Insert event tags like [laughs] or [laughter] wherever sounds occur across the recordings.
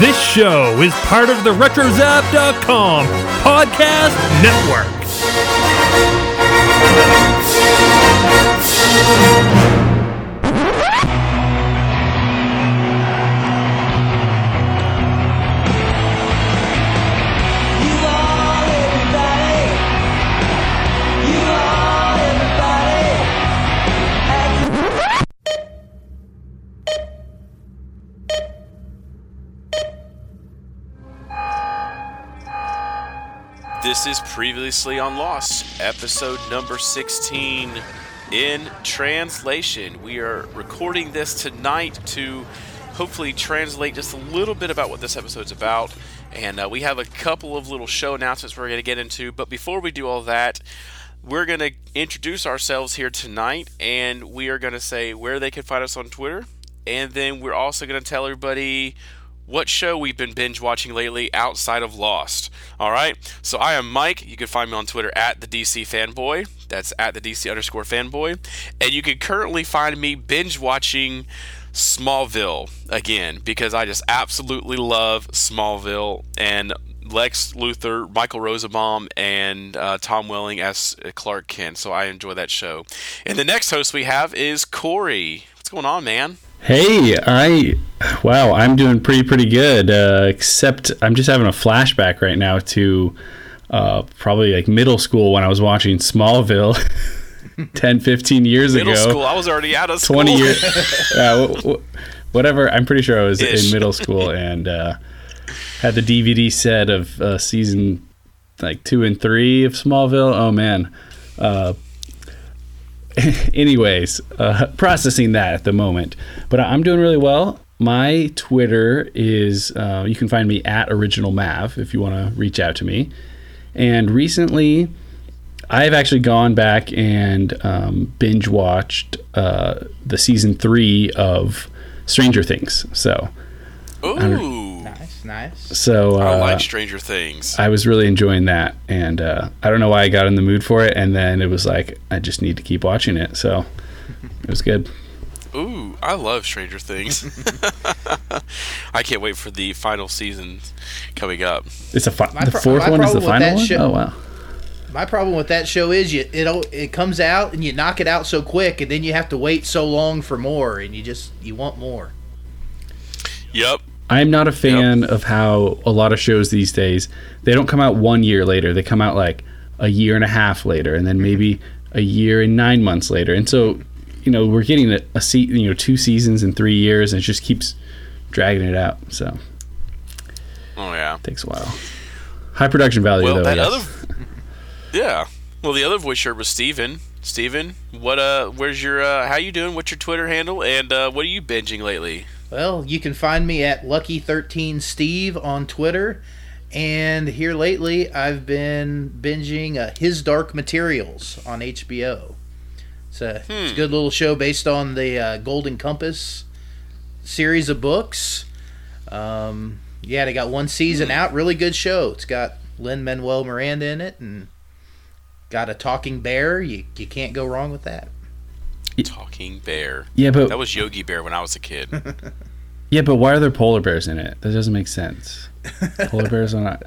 This show is part of the RetroZap.com podcast network. Is previously on Lost, episode number 16 in translation. We are recording this tonight to hopefully translate just a little bit about what this episode's about. And uh, we have a couple of little show announcements we're going to get into. But before we do all that, we're going to introduce ourselves here tonight and we are going to say where they can find us on Twitter. And then we're also going to tell everybody what show we've been binge watching lately outside of Lost. All right, so I am Mike. You can find me on Twitter at the DC Fanboy. That's at the DC underscore Fanboy, and you can currently find me binge watching Smallville again because I just absolutely love Smallville and Lex Luthor, Michael Rosenbaum, and uh, Tom Welling as Clark Kent. So I enjoy that show. And the next host we have is Corey. What's going on, man? Hey, I wow, I'm doing pretty pretty good. Uh, except I'm just having a flashback right now to uh, probably like middle school when I was watching Smallville. [laughs] 10 15 years ago. middle ago school i was already out of school 20 years [laughs] yeah, w- w- whatever i'm pretty sure i was Ish. in middle school [laughs] and uh, had the dvd set of uh, season like two and three of smallville oh man uh, [laughs] anyways, uh, processing that at the moment. But I'm doing really well. My Twitter is, uh, you can find me at Original Mav if you want to reach out to me. And recently, I've actually gone back and um, binge watched uh, the season three of Stranger Things. So, Ooh, Nice, nice. so uh, I like Stranger Things. I was really enjoying that, and uh, I don't know why I got in the mood for it, and then it was like I just need to keep watching it, so [laughs] it was good. Ooh, I love Stranger Things. [laughs] [laughs] I can't wait for the final season coming up. It's a fi- My the pro- fourth one is the final one. show- oh wow! My problem with that show is you it it comes out and you knock it out so quick, and then you have to wait so long for more, and you just you want more. Yep. I'm not a fan of how a lot of shows these days they don't come out one year later; they come out like a year and a half later, and then maybe a year and nine months later, and so you know we're getting a, a se- you know two seasons in three years, and it just keeps dragging it out. So Oh yeah. it takes a while. High production value Well, though. that yes. other. [laughs] Yeah. Well, the other voice shirt was Steven. Steven, what uh where's your uh how you doing? What's your Twitter handle and uh what are you binging lately? Well, you can find me at Lucky13Steve on Twitter, and here lately I've been binging uh, His Dark Materials on HBO. It's a, it's a good little show based on the uh, Golden Compass series of books. Um, yeah, they got one season out. Really good show. It's got Lin Manuel Miranda in it, and got a talking bear. You you can't go wrong with that. Talking Bear. yeah, but That was Yogi Bear when I was a kid. [laughs] Yeah, but why are there polar bears in it? That doesn't make sense. Polar bears are not.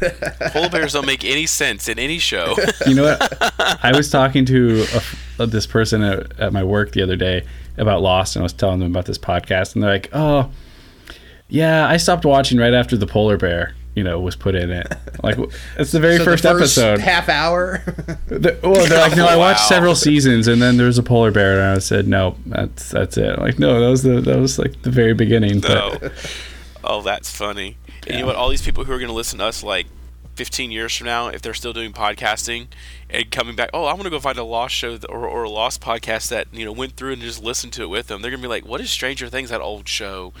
[laughs] Polar bears don't make any sense in any show. [laughs] You know what? I was talking to a uh, this person at, at my work the other day about Lost, and I was telling them about this podcast, and they're like, "Oh, yeah, I stopped watching right after the polar bear, you know, was put in it. [laughs] Like, it's the very So first, the first episode. half hour. The- well, they're like, no, I [laughs] watched Wow. several seasons, and then there's a polar bear, and I said, no, that's that's it. Like, no, that was the that was like the very beginning. But No. [laughs] Oh, that's funny. And you know what? All these people who are going to listen to us like 15 years from now, if they're still doing podcasting and coming back, oh, I want to go find a lost show or, or a lost podcast that you know went through and just listened to it with them. They're gonna be like, "What is Stranger Things? That old show?"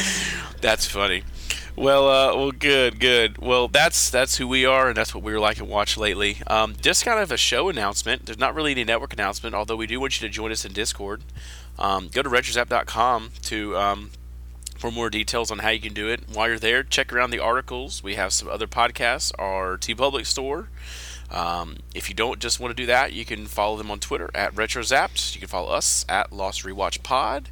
[laughs] That's funny. Well, uh, well, good, good. Well, that's that's who we are, and that's what we were like and watch lately. Um, just kind of a show announcement. There's not really any network announcement, although we do want you to join us in Discord. Um, go to retrozap.com to um, for more details on how you can do it. While you're there, check around the articles. We have some other podcasts, our TeePublic store. Um, if you don't just want to do that, you can follow them on Twitter at RetroZapped. You can follow us at Lost Rewatch Pod.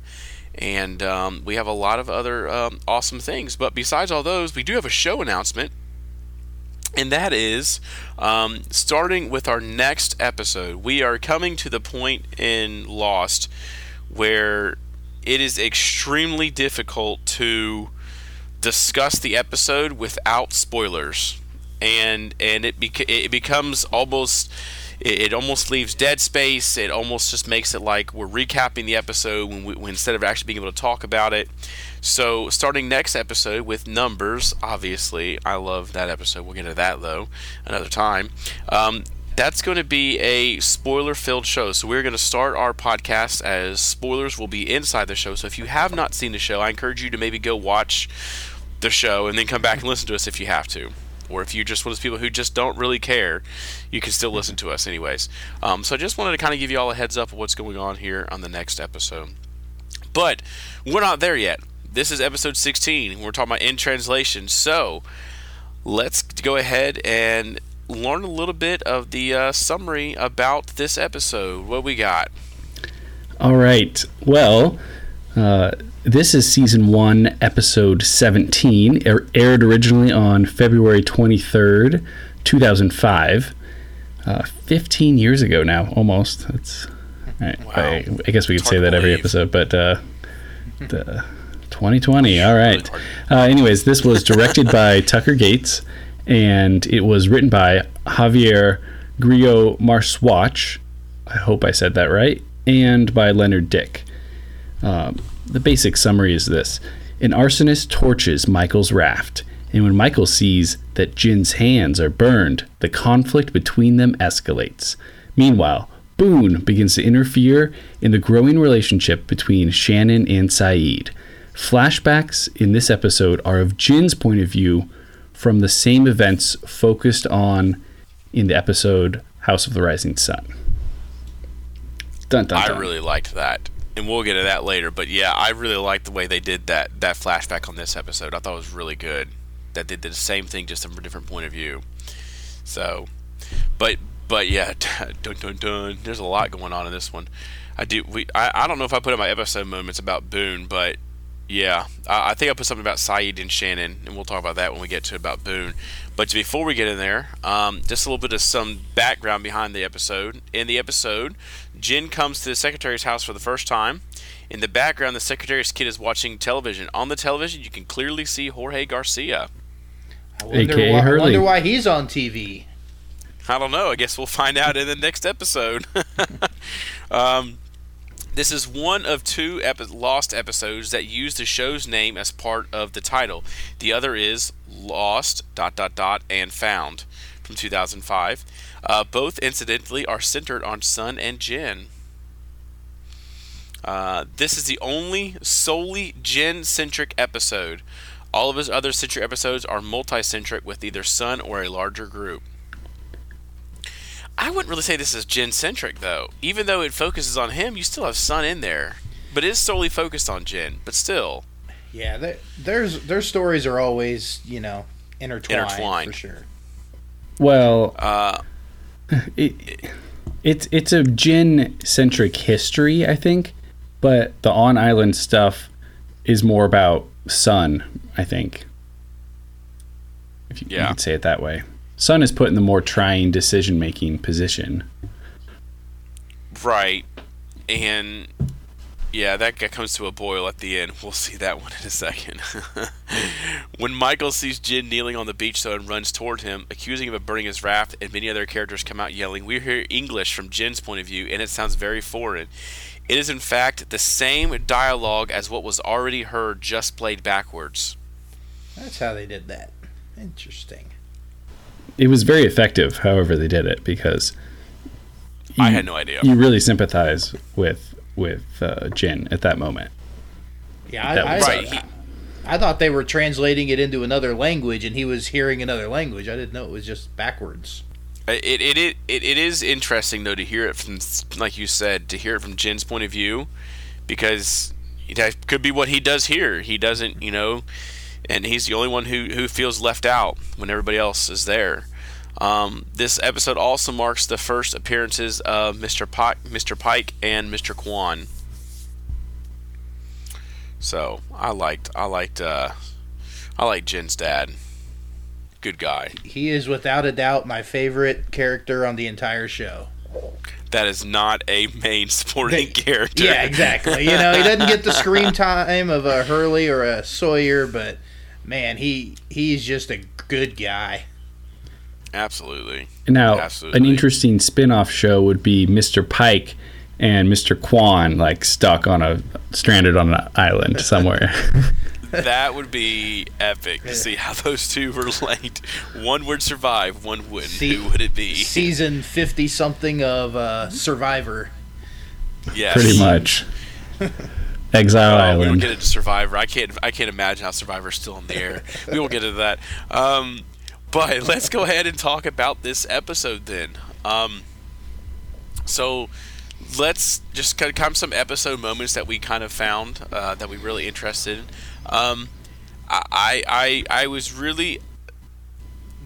And um, we have a lot of other um, awesome things. But besides all those, we do have a show announcement. And that is um, starting with our next episode. We are coming to the point in Lost where it is extremely difficult to discuss the episode without spoilers, and and it it becomes almost it, it almost leaves dead space. It almost just makes it like we're recapping the episode when, we, when instead of actually being able to talk about it. So starting next episode with numbers, obviously I love that episode. We'll get to that though another time. Um, that's going to be a spoiler filled show. So we're going to start our podcast as spoilers will be inside the show. So if you have not seen the show, I encourage you to maybe go watch the show and then come back and listen to us if you have to. Or if you're just one of those people who just don't really care, you can still listen to us anyways. Um, so I just wanted to kind of give you all a heads up of what's going on here on the next episode. But we're not there yet. This is episode 16. We're talking about in translation. So let's go ahead and learn a little bit of the uh, summary about this episode. What we got? All right. Well, uh, this is season one, episode 17. Air- aired originally on February 23rd, 2005. Uh, 15 years ago now, almost. That's. I, Wow. I, I guess we could say that every episode, but uh, the 2020. All right. Uh, anyways, this was directed by [laughs] Tucker Gates, and it was written by Javier Grillo Marxuach. I hope I said that right. And by Leonard Dick. Um, the basic summary is this An arsonist torches Michael's raft, and when Michael sees that Jin's hands are burned, the conflict between them escalates. Meanwhile, Boone begins to interfere in the growing relationship between Shannon and Sayid. Flashbacks in this episode are of Jin's point of view from the same events focused on in the episode House of the Rising Sun. Dun, dun, I really liked that, and we'll get to that later. But yeah, I really liked the way they did that that flashback on this episode. I thought it was really good. That they did the same thing, just from a different point of view. So, but but yeah, [laughs] dun dun dun. There's a lot going on in this one. I do. We I, I don't know if I put in my episode moments about Boone, but yeah, I, I think I put something about Sayid and Shannon, and we'll talk about that when we get to about Boone. But before we get in there, um, just a little bit of some background behind the episode. In the episode, Jin comes to the secretary's house for the first time. In the background, the secretary's kid is watching television. On the television, you can clearly see Jorge Garcia. I wonder, AKA why, I wonder why he's on TV. I don't know. I guess we'll find out in the next episode. [laughs] um, this is one of two Lost episodes that use the show's name as part of the title. The other is Lost dot dot dot and Found from 2005. Uh, both, incidentally, are centered on Sun and Jin. Uh, this is the only solely Jin centric episode. All of his other centric episodes are multi centric with either Sun or a larger group. I wouldn't really say this is Jin centric though. Even though it focuses on him, you still have Sun in there. But it is solely focused on Jin. But still. Yeah, they- there's their stories are always you know intertwined, Intertwined. for sure. Well, Uh, it, it's it's a Jin centric history, I think, but the on island stuff is more about Sun, I think. If you, you could say it that way. Sun is put in the more trying decision making position. right. And yeah, that guy comes to a boil at the end. [laughs] We'll see that one in a second. [laughs] when Michael sees Jin kneeling on the beach though and runs toward him, accusing him of burning his raft, and many other characters come out yelling, We hear English from Jin's point of view, and it sounds very foreign. It is in fact the same dialogue as what was already heard, just played backwards. That's how they did that. Interesting. It was very effective, however they did it, because I had no idea. You really sympathize with with uh, Jin at that moment. Yeah, That I, I, was- Right, he- I thought they were translating it into another language, and he was hearing another language. I didn't know it was just backwards. It, it, it, it, it is interesting though to hear it from like you said to hear it from Jin's point of view because that could be what he does here he doesn't you know and he's the only one who, who feels left out when everybody else is there um, this episode also marks the first appearances of Mr. Paik, Mr. Paik and Mr. Kwon So I liked I liked uh, I liked Jin's dad. Good guy. He is without a doubt my favorite character on the entire show. That is not a main supporting They- character. Yeah, exactly. You know, he doesn't get the screen [laughs] time of a Hurley or a Sawyer, but man, he he's just a good guy. Absolutely. Now, Absolutely. an interesting spin-off show would be Mr. Paik and Mr. Kwon like stuck on a stranded on an island somewhere. [laughs] That would be epic to see how those two relate. One would survive, one wouldn't. See- Who would it be? Season fifty something of uh, Survivor. Yes. Pretty much. [laughs] Exile Oh, we will Island. get into Survivor. I can't. I can't imagine how Survivor's still in the air. [laughs] we will get into that. Um, but [laughs] let's go ahead and talk about this episode then. Um, so let's just kind of come some episode moments that we kind of found uh, that we really interested in. Um, I, I I was really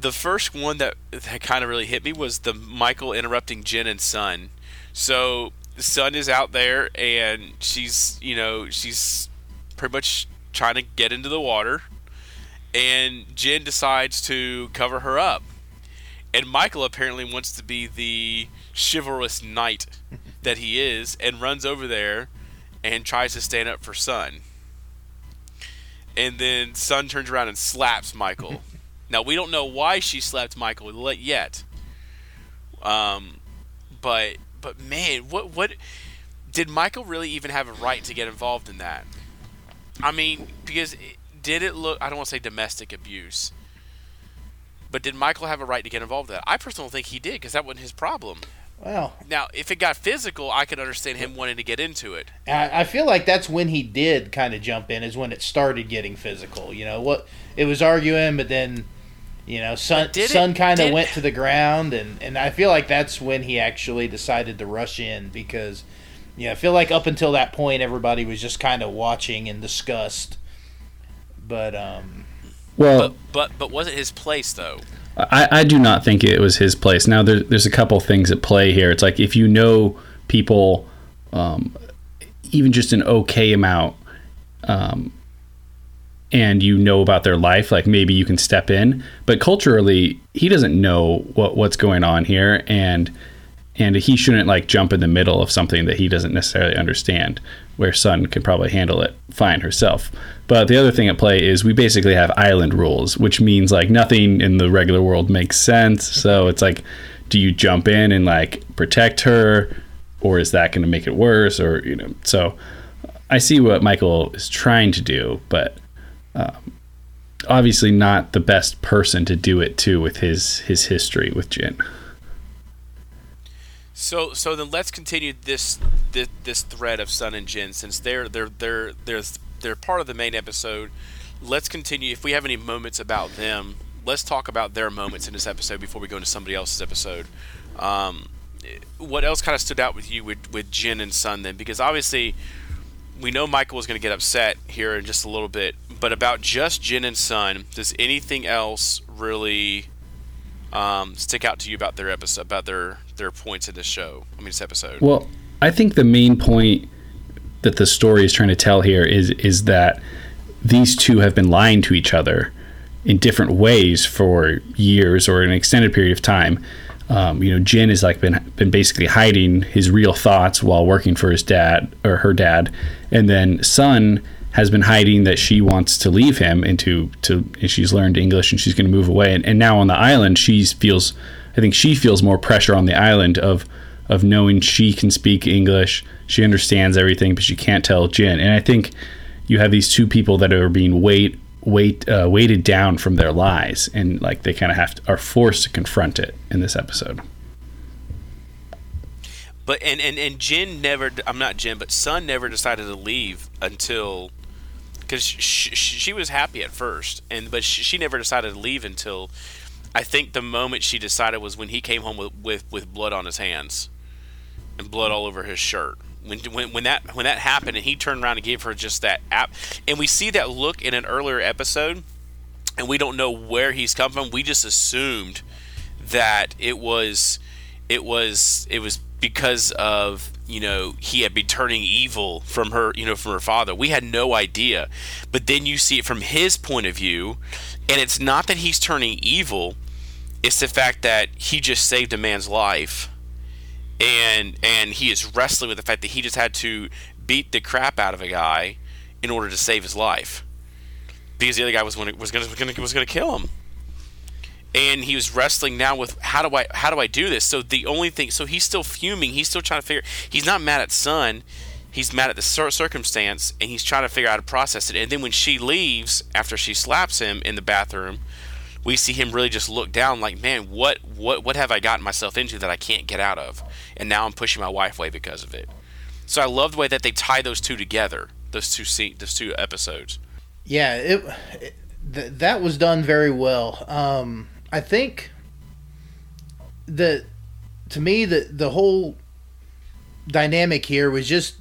the first one that that kind of really hit me was the Michael interrupting Jin and Sun. So Sun is out there and she's you know she's pretty much trying to get into the water, and Jin decides to cover her up, and Michael apparently wants to be the chivalrous knight [laughs] that he is and runs over there and tries to stand up for Sun. And then Sun turns around and slaps Michael. [laughs] now we don't know why she slapped Michael yet. Um, but but man, what what did Michael really even have a right to get involved in that? I mean, because it, did it look? I don't want to say domestic abuse, but did Michael have a right to get involved in that? I personally think he did because that wasn't his problem. Well, Now, if it got physical, I could understand him wanting to get into it. I, I feel like that's when he did kind of jump in, is when it started getting physical. You know what? It was arguing, but then, you know, Sun But did it- kind of went to the ground, and and I feel like that's when he actually decided to rush in because, yeah, I feel like up until that point everybody was just kind of watching in disgust. But um, Well, But but but was it his place though? I, I do not think it was his place. Now, there, there's a couple things at play here. It's like if you know people, um, even just an okay amount, um, and you know about their life, like maybe you can step in. But culturally, he doesn't know what what's going on here, and and he shouldn't like jump in the middle of something that he doesn't necessarily understand. Where Sun can probably handle it fine herself. But the other thing at play is we basically have island rules, which means like nothing in the regular world makes sense. So it's like, do you jump in and like protect her, or is that going to make it worse? Or you know, so I see what Michael is trying to do, but um, obviously not the best person to do it to with his his history with Jin. So so then let's continue this this, this thread of Sun and Jin since they're they're they're they're they're part of the main episode. Let's continue. If we have any moments about them, let's talk about their moments in this episode before we go into somebody else's episode. Um, what else kind of stood out with you with with Jin and Sun then? Because obviously we know Michael was going to get upset here in just a little bit, but about just Jin and Sun, does anything else really um, stick out to you about their episode, about their their points in this show? I mean, this episode. Well, I think the main point that the story is trying to tell here is is that these two have been lying to each other in different ways for years or an extended period of time. Um, you know, Jin has like been been basically hiding his real thoughts while working for his dad or her dad, and then Sun has been hiding that she wants to leave him and to to and she's learned English and she's going to move away. And, and now on the island, she feels, I think she feels more pressure on the island of of knowing she can speak English, she understands everything, but she can't tell Jin. And I think you have these two people that are being weight weight uh, weighted down from their lies, and like they kind of have to, are forced to confront it in this episode. But and and and Jin never. I'm not Jin, but Sun never decided to leave until because she, she, was happy at first, and but she, she never decided to leave until I think the moment she decided was when he came home with with, with blood on his hands and blood all over his shirt. When, when, when that when that happened and he turned around and gave her just that app. And we see that look in an earlier episode and we don't know where he's come from. We just assumed that it was it was it was because of you know he had been turning evil from her you know from her father. We had no idea. But then you see it from his point of view and it's not that he's turning evil. It's the fact that he just saved a man's life and and he is wrestling with the fact that he just had to beat the crap out of a guy in order to save his life because the other guy was going was going to was going to kill him and he was wrestling now with how do I how do I do this? So the only thing, so he's still fuming. He's still trying to figure. He's not mad at Sun. He's mad at the cir- circumstance, and he's trying to figure out how to process it. And then when she leaves after she slaps him in the bathroom, we see him really just look down, like, man, what what what have I gotten myself into that I can't get out of? And now I'm pushing my wife away because of it. So I love the way that they tie those two together, those two scene, those two episodes. Yeah, it, it th- that was done very well. Um, I think the to me the the whole dynamic here was just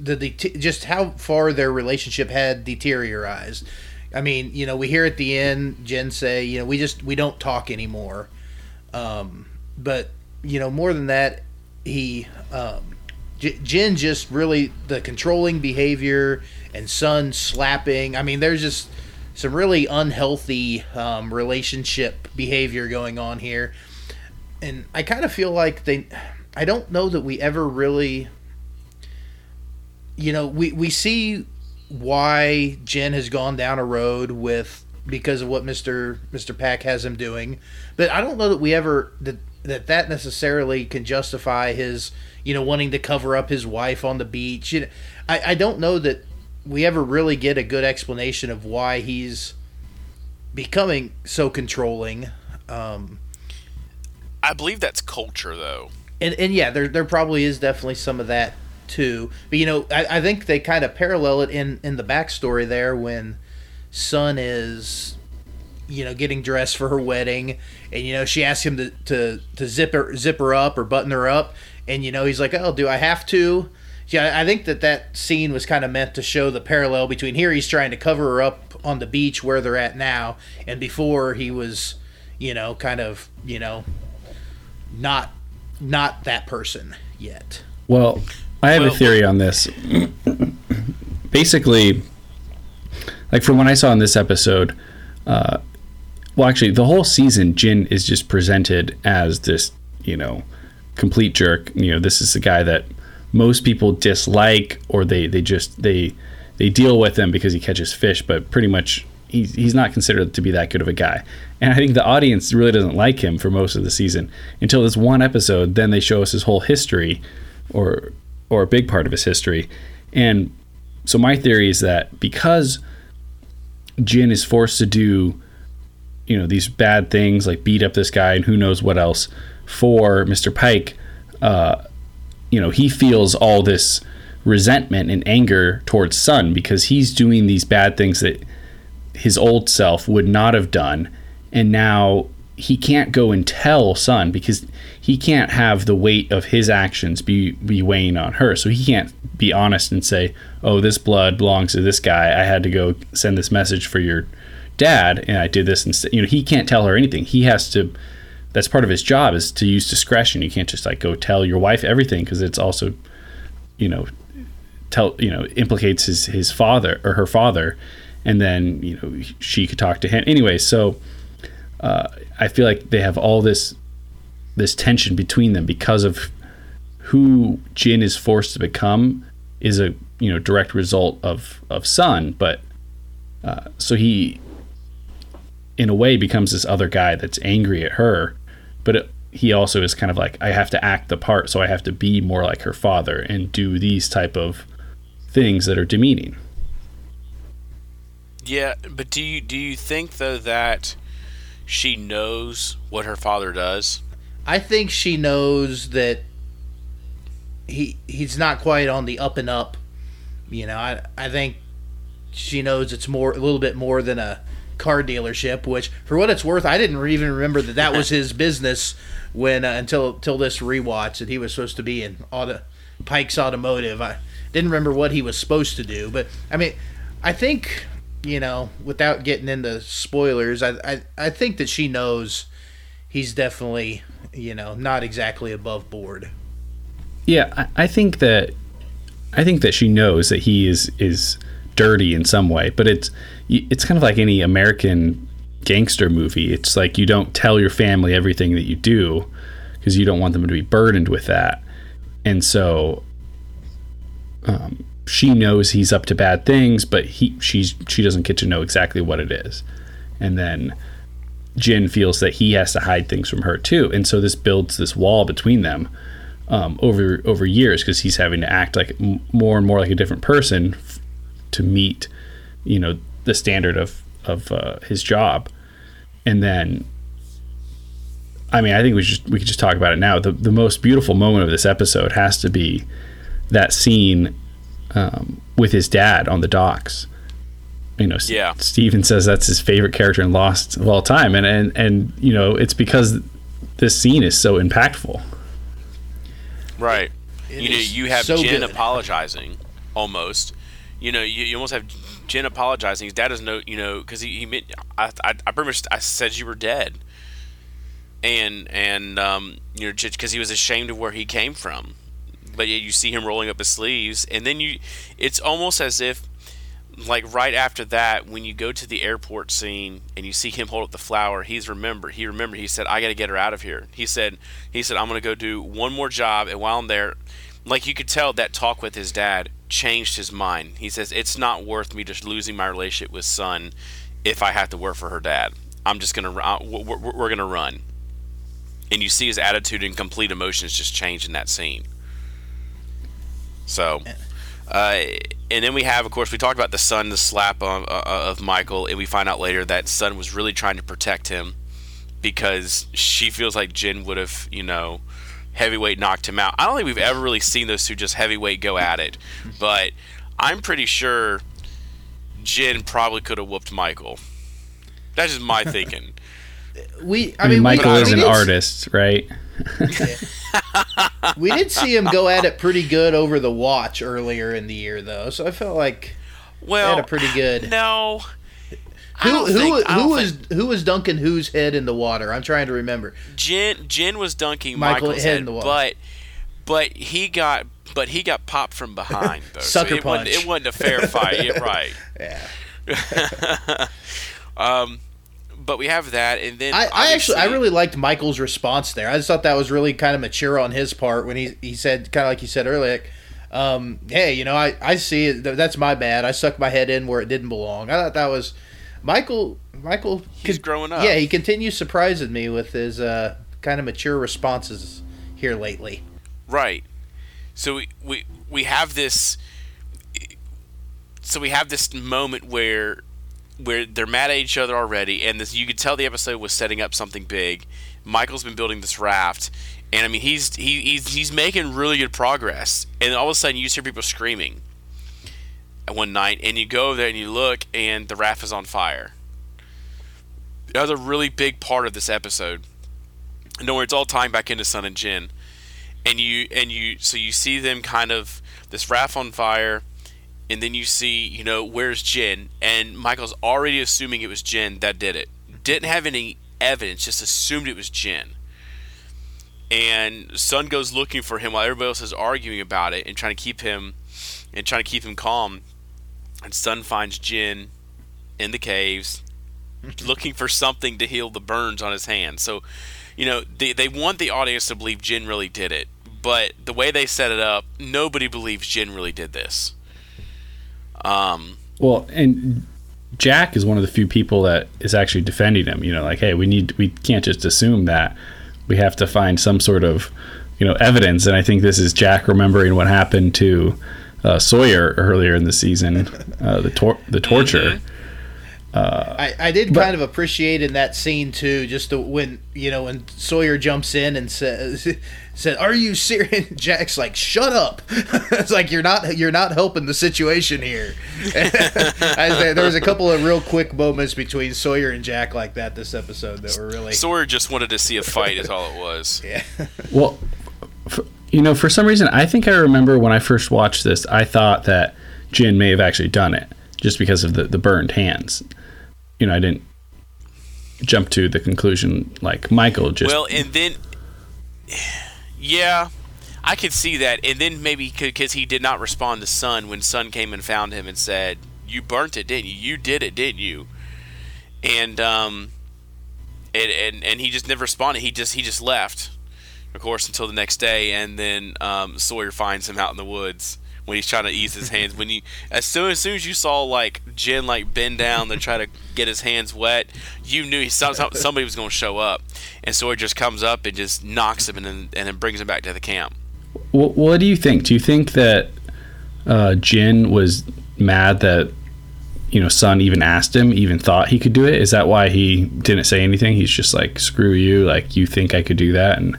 the, the just how far their relationship had deteriorated. I mean, you know, we hear at the end Jin say, you know, we just we don't talk anymore. Um, but you know, more than that, he um, J- Jin just really the controlling behavior and Sun slapping. I mean, there's just some really unhealthy um, relationship behavior going on here, and I kind of feel like they. I don't know that we ever really. You know, we we see why Jin has gone down a road with because of what Mister Mister Paik has him doing, but I don't know that we ever that that that necessarily can justify his you know wanting to cover up his wife on the beach. You know, I I don't know that we ever really get a good explanation of why he's becoming so controlling. Um, I believe that's culture, though. And and yeah, there there probably is definitely some of that too. But you know, I, I think they kind of parallel it in in the backstory there when Son is you know getting dressed for her wedding and you know she asks him to, to to zip her zip her up or button her up and you know he's like oh do i have to yeah, I think that that scene was kind of meant to show the parallel between here he's trying to cover her up on the beach where they're at now, and before he was, you know, kind of, you know, not not that person yet. Well, I have well, a theory on this. Basically, like from what I saw in this episode, uh, well, actually, the whole season, Jin is just presented as this, you know, complete jerk. You know, this is the guy that most people dislike or they they just they they deal with him because he catches fish, but pretty much he's he's not considered to be that good of a guy. And I think the audience really doesn't like him for most of the season until this one episode. Then they show us his whole history, or or a big part of his history. And so my theory is that because Jin is forced to do, you know, these bad things like beat up this guy and who knows what else for Mr. Paik, uh, you know, he feels all this resentment and anger towards sun because he's doing these bad things that his old self would not have done. And now he can't go and tell sun because he can't have the weight of his actions be, be weighing on her. So he can't be honest and say, oh, this blood belongs to this guy. I had to go send this message for your dad and I did this instead. You know, he can't tell her anything. He has to that's part of his job is to use discretion. You can't just like go tell your wife everything because it's also, you know, tell you know implicates his his father or her father, and then you know she could talk to him anyway. So uh, I feel like they have all this this tension between them because of who Jin is forced to become is a you know direct result of of Sun, but uh, so he in a way becomes this other guy that's angry at her but it, he also is kind of like I have to act the part, so I have to be more like her father and do these type of things that are demeaning. Yeah, but do you do you think though that she knows what her father does? I think she knows that he he's not quite on the up and up. You know, I I think she knows it's more a little bit more than a car dealership, which for what it's worth, I didn't even remember that that was [laughs] his business when uh, until until this rewatch that he was supposed to be in auto Paik's Automotive. I didn't remember what he was supposed to do, but I mean, I think you know, without getting into spoilers, I I, I think that she knows he's definitely you know not exactly above board. Yeah, I, I think that I think that she knows that he is is dirty in some way, but it's it's kind of like any American gangster movie. It's like you don't tell your family everything that you do because you don't want them to be burdened with that. And so um, she knows he's up to bad things, but he she's she doesn't get to know exactly what it is. And then Jin feels that he has to hide things from her too, and so this builds this wall between them um, over over years because he's having to act like more and more like a different person f- to meet, you know, the standard of of uh, his job, and then. I mean, I think we just we could just talk about it now. The the most beautiful moment of this episode has to be that scene um, with his dad on the docks. You know, Yeah. Steven says that's his favorite character in Lost of all time, and and and you know it's because this scene is so impactful. Right. It you know, you have so Jin good. apologizing, almost. You know, you, you almost have Jin apologizing. His dad doesn't know, you know, because he, he meant, I, I, I pretty much, I said you were dead. And, and, um, you know, because he was ashamed of where he came from. But yet you see him rolling up his sleeves. And then you, it's almost as if, like right after that, when you go to the airport scene and you see him hold up the flower, he's remembered. He remembered. He said, "I got to get her out of here." He said, "He said I'm to go do one more job, and while I'm there, like you could tell that talk with his dad changed his mind. He says it's not worth me just losing my relationship with Sun if I have to work for her dad. I'm just gonna uh, we're, we're we're gonna run." And you see his attitude and complete emotions just change in that scene. So, uh, and then we have, of course, we talked about the Sun, the slap of, uh, of Michael, and we find out later that Sun was really trying to protect him because she feels like Jin would have, you know, heavyweight knocked him out. I don't think we've ever really seen those two just heavyweight go at it, but I'm pretty sure Jin probably could have whooped Michael. That's just my [laughs] thinking. We, I, mean, Michael we, is an did- artist, right? [laughs] We did see him go at it pretty good over the watch earlier in the year, though. So I felt like Well, they had a pretty good. no. Who who think- who was think- who was dunking whose head in the water? I'm trying to remember. Jin Jen was dunking Michael Michael's head, in the wall. but but he got but he got popped from behind though. Sucker so it Wasn't, punch. it wasn't a fair fight. [laughs] Yeah, right. [laughs] Yeah. Um, but we have that, and then I, I actually I really liked Michael's response there. I just thought that was really kind of mature on his part when he he said kind of like you said earlier, like, um, hey, you know, I I see it. That's my bad. I stuck my head in where it didn't belong. I thought that was Michael. Michael, He's con- growing up. Yeah, he continues surprising me with his uh, kind of mature responses here lately. Right. So we, we we have this so we have this moment where where they're mad at each other already and this you could tell the episode was setting up something big. Michael's been building this raft and I mean he's he, he's he's making really good progress and all of a sudden you just hear people screaming one night and you go there and you look and the raft is on fire. That was a really big part of this episode. And don't worry, it's all tying back into Sun and Jin and you and you so you see them kind of this raft on fire and then you see you know where's Jin and Michael's already assuming it was Jin that did it didn't have any evidence just assumed it was Jin and Sun goes looking for him while everybody else is arguing about it and trying to keep him and trying to keep him calm and Sun finds Jin in the caves [laughs] looking for something to heal the burns on his hand. so you know they, they want the audience to believe Jin really did it but the way they set it up nobody believes Jin really did this um Well, and Jack is one of the few people that is actually defending him. You know, like, hey, we need we can't just assume that. We have to find some sort of, you know, evidence. And I think this is Jack remembering what happened to uh, Sawyer earlier in the season, uh, the tor- the torture. I, I did kind of appreciate in that scene too, just the, when you know when Sawyer jumps in and says, [laughs] "said Are you serious?" Jack's like, "Shut up!" [laughs] it's like you're not you're not helping the situation here. [laughs] There, there was a couple of real quick moments between Sawyer and Jack like that this episode that were really Sawyer just wanted to see a fight is all it was yeah. Well, f- you know, for some reason, I think I remember when I first watched this, I thought that Jin may have actually done it just because of the, the burned hands. You know, I didn't jump to the conclusion like Michael just. well and then yeah I could see that, and then maybe because he did not respond to Sun when Sun came and found him and said, "You burnt it, didn't you? You did it, didn't you?" And um, and and, and he just never responded. He just he just left, of course, until the next day, and then um, Sawyer finds him out in the woods when he's trying to ease his hands. When you as soon as soon as you saw like Jin like bend down to try to get his hands wet, you knew he, somebody was going to show up, and Sawyer just comes up and just knocks him and then and then brings him back to the camp. What, what do you think? Do you think that uh, Jin was mad that you know Sun even asked him, even thought he could do it? Is that why he didn't say anything? He's just like, "Screw you! Like you think I could do that?" and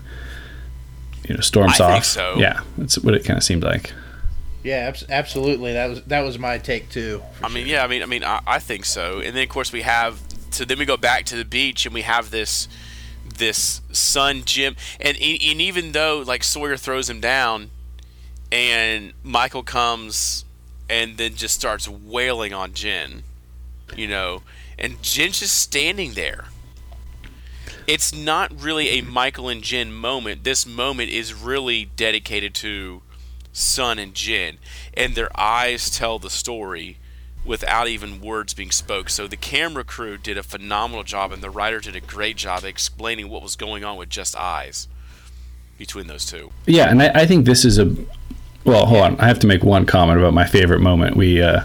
you know storms I off. think so. Yeah, that's what it kind of seemed like. Yeah, abs- absolutely. That was that was my take too. I mean, yeah, I mean, I mean, I, I think so. And then of course we have so then we go back to the beach and we have this this Sun Jin and and even though like Sawyer throws him down and Michael comes and then just starts wailing on Jin, you know, and Jin's just standing there. It's not really a Michael and Jin moment. This moment is really dedicated to Sun and Jin, and their eyes tell the story without even words being spoke. So the camera crew did a phenomenal job, and the writer did a great job explaining what was going on with just eyes between those two. Yeah, and I, I think this is a well. Hold on, I have to make one comment about my favorite moment. We uh,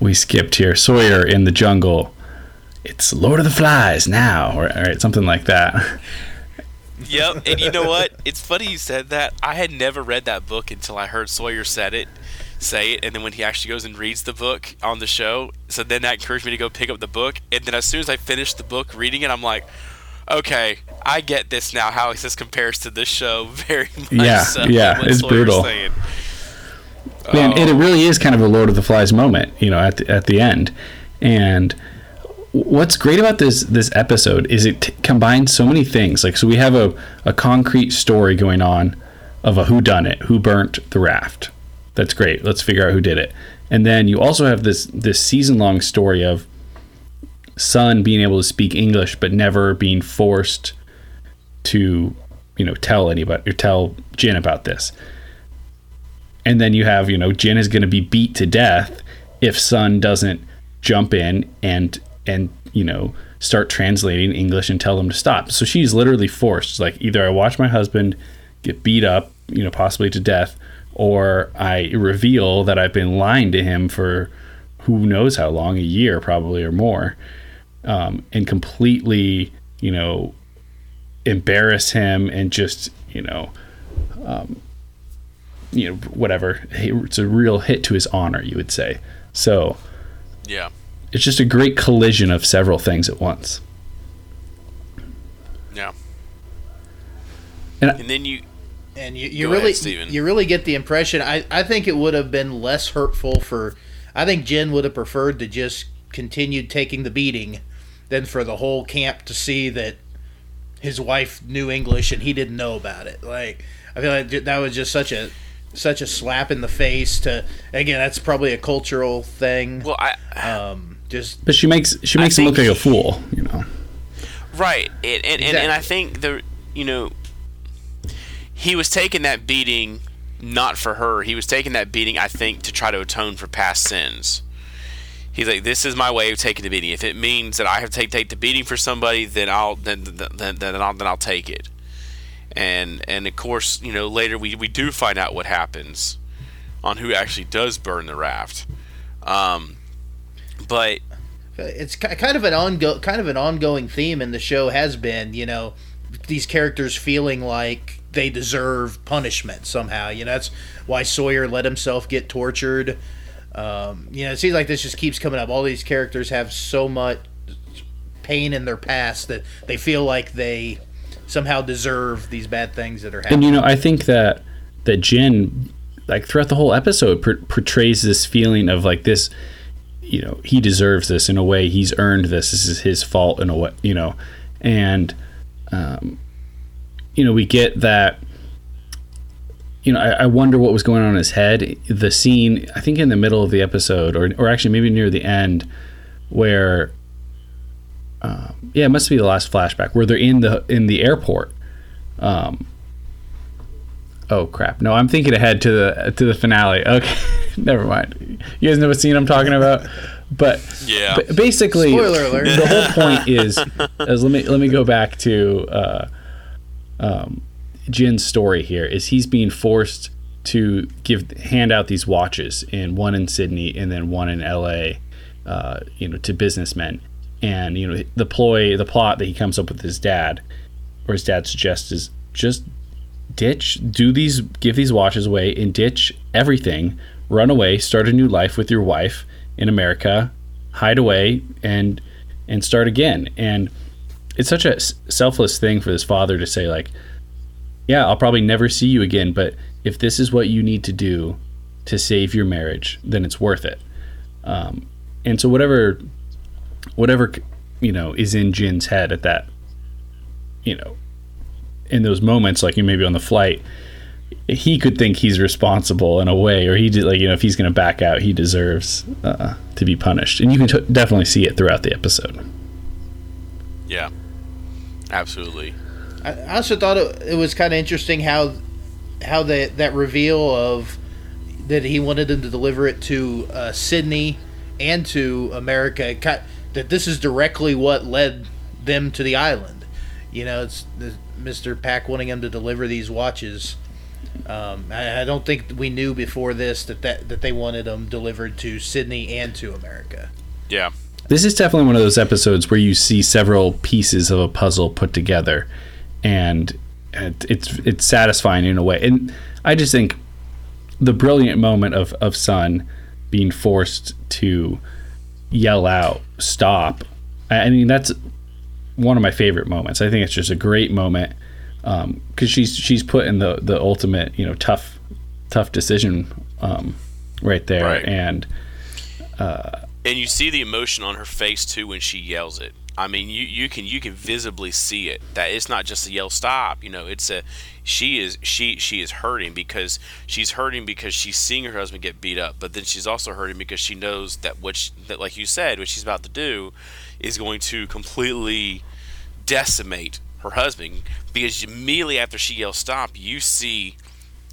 we skipped here. Sawyer in the jungle. It's Lord of the Flies now, or, or something like that. Yep, and you know what? [laughs] It's funny you said that. I had never read that book until I heard Sawyer said it, say it, and then when he actually goes and reads the book on the show, so then that encouraged me to go pick up the book. And then as soon as I finished the book reading it, I'm like, okay, I get this now. How this compares to this show [laughs] very much. Yeah, so, yeah, it's Sawyer's brutal. saying. Man, and it Oh. really is kind of a Lord of the Flies moment, you know, at the, at the end. And what's great about this this episode is it t- combines so many things. Like, so we have a, a concrete story going on of a who done it, who burnt the raft. That's great. Let's figure out who did it. And then you also have this this season long story of Sun being able to speak English but never being forced to, you know, tell anybody or tell Jin about this and then you have you know Jin is going to be beat to death if Sun doesn't jump in and and you know start translating English and tell them to stop. So she's literally forced like either I watch my husband get beat up, you know, possibly to death, or I reveal that I've been lying to him for who knows how long, a year probably or more, um, and completely you know embarrass him and just you know you know whatever it's a real hit to his honor you would say so Yeah. It's just a great collision of several things at once Yeah. And- And then you And you, you Go ahead, really you really get the impression I, I think it would have been less hurtful for I think Jin would have preferred to just continue taking the beating than for the whole camp to see that his wife knew English and he didn't know about it. Like I feel like that was just such a such a slap in the face to again that's probably a cultural thing. well, I Um just but she makes she makes him look like think a fool you know Right, and and, and, and I think the you know he was taking that beating not for her. He was taking that beating, I think, to try to atone for past sins. He's like, "This is my way of taking the beating. If it means that I have to take, take the beating for somebody, then I'll then then, then, I'll then I'll take it." And and of course, you know, later we, we do find out what happens on who actually does burn the raft. Um, but it's kind of an ongo- kind of an ongoing theme in the show has been you know these characters feeling like they deserve punishment somehow. You know that's why Sawyer let himself get tortured. Um, you know it seems like this just keeps coming up. All these characters have so much pain in their past that they feel like they somehow deserve these bad things that are happening. and happening you know I think that that Jin like throughout the whole episode per- portrays this feeling of like this you know he deserves this in a way. He's earned this. This is his fault in a way you know. And um, you know we get that you know I, I wonder what was going on in his head. The scene i think in the middle of the episode or, or actually maybe near the end where um, yeah it must be the last flashback where they're in the in the airport. Um, Oh crap! No, I'm thinking ahead to the to the finale. Okay, [laughs] never mind. You guys know what scene I'm talking about. But Yeah. b- basically, Spoiler alert. the whole point is, is let me let me go back to uh, um, Jin's story here. Is he's being forced to give hand out these watches, and one in Sydney and then one in L.A. Uh, you know, to businessmen, and you know the ploy, the plot that he comes up with his dad, or his dad suggests is just ditch, do these, give these watches away, and ditch everything, run away, start a new life with your wife in America, hide away, and and start again. And it's such a selfless thing for this father to say, like, yeah, I'll probably never see you again, but if this is what you need to do to save your marriage, then it's worth it. Um, and so whatever, whatever you know is in Jin's head at that, you know, in those moments, like you maybe on the flight, he could think he's responsible in a way, or he did like you know if he's going to back out, he deserves uh, to be punished, and you can t- definitely see it throughout the episode. Yeah. Absolutely. I I also thought it, it was kind of interesting how how that that reveal of that he wanted them to deliver it to uh, Sydney and to America. it That this is directly what led them to the island. You know, it's the, Mr. Paik wanting them to deliver these watches. Um, I, I don't think we knew before this that, that that they wanted them delivered to Sydney and to America. Yeah. This is definitely one of those episodes where you see several pieces of a puzzle put together, and it- it's it's satisfying in a way. And I just think the brilliant moment of of Sun being forced to yell out "stop." I I mean, that's one of my favorite moments. I think it's just a great moment because she's she's put in the the ultimate you know tough tough decision um, right there, Right. and and you see the emotion on her face too when she yells it. I mean, you, you can you can visibly see it that it's not just a yell stop. You know, it's a she is she she is hurting because she's hurting because she's seeing her husband get beat up, but then she's also hurting because she knows that what that like you said, what she's about to do is going to completely decimate her husband because immediately after she yells stop, you see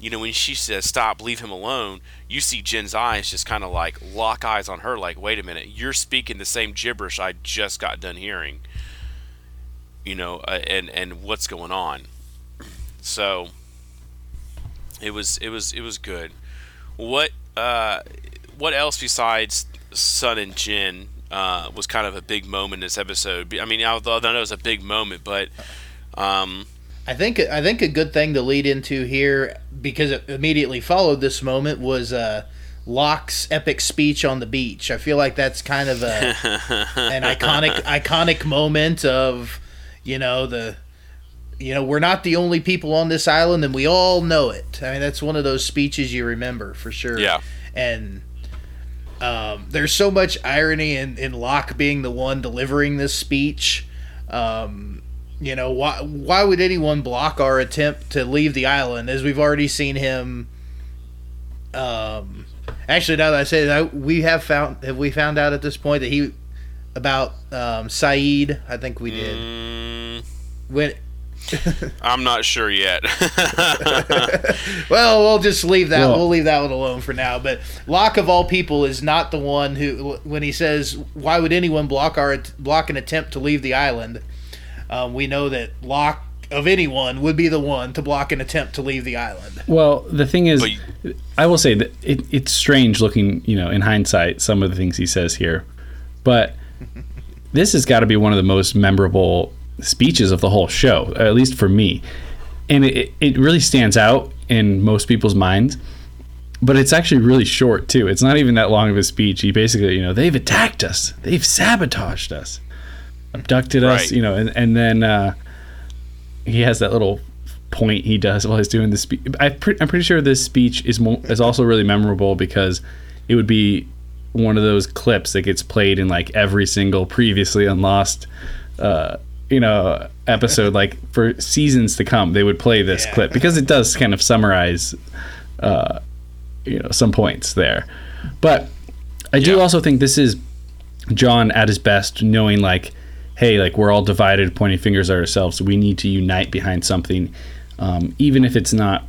you know, when she says stop, leave him alone, you see Jin's eyes just kind of like lock eyes on her, like, wait a minute, you're speaking the same gibberish I just got done hearing. You know, uh, and and what's going on? So it was it was it was good. What uh, what else besides Sun and Jin uh, was kind of a big moment in this episode? I mean, I know it was a big moment, but um, I think I think a good thing to lead into here because it immediately followed this moment was uh, Locke's epic speech on the beach. I feel like that's kind of a [laughs] an iconic iconic moment of you know the you know we're not the only people on this island and we all know it. I mean that's one of those speeches you remember for sure. Yeah. and. Um, there's so much irony in, in Locke being the one delivering this speech. Um, you know why why would anyone block our attempt to leave the island as we've already seen him um actually now that i say that we have found have we found out at this point that he about um Sayid? I think we did. Mm, when [laughs] I'm not sure yet. [laughs] well we'll just leave that Well- we'll leave that one alone for now but Locke of all people is not the one who when he says why would anyone block our block an attempt to leave the island um, we know that Locke of anyone would be the one to block an attempt to leave the island Well, the thing is, But I will say that it, it's strange looking, you know, in hindsight, some of the things he says here. But [laughs] this has got to be one of the most memorable speeches of the whole show, at least for me. And it, it really stands out in most people's minds. But it's actually really short, too. It's not even that long of a speech. He basically, you know, they've attacked us, they've sabotaged us, abducted us, Right. you know, and, and then uh, he has that little point he does while he's doing the speech. I'm pretty sure this speech is mo- is also really memorable because it would be one of those clips that gets played in like every single previously unlost, uh, you know, episode. [laughs] like for seasons to come, they would play this Yeah. clip because it does kind of summarize, uh, you know, some points there. But I do Yeah. also think this is John at his best, knowing like, hey, like we're all divided, pointing fingers at ourselves. We need to unite behind something, um, even if it's not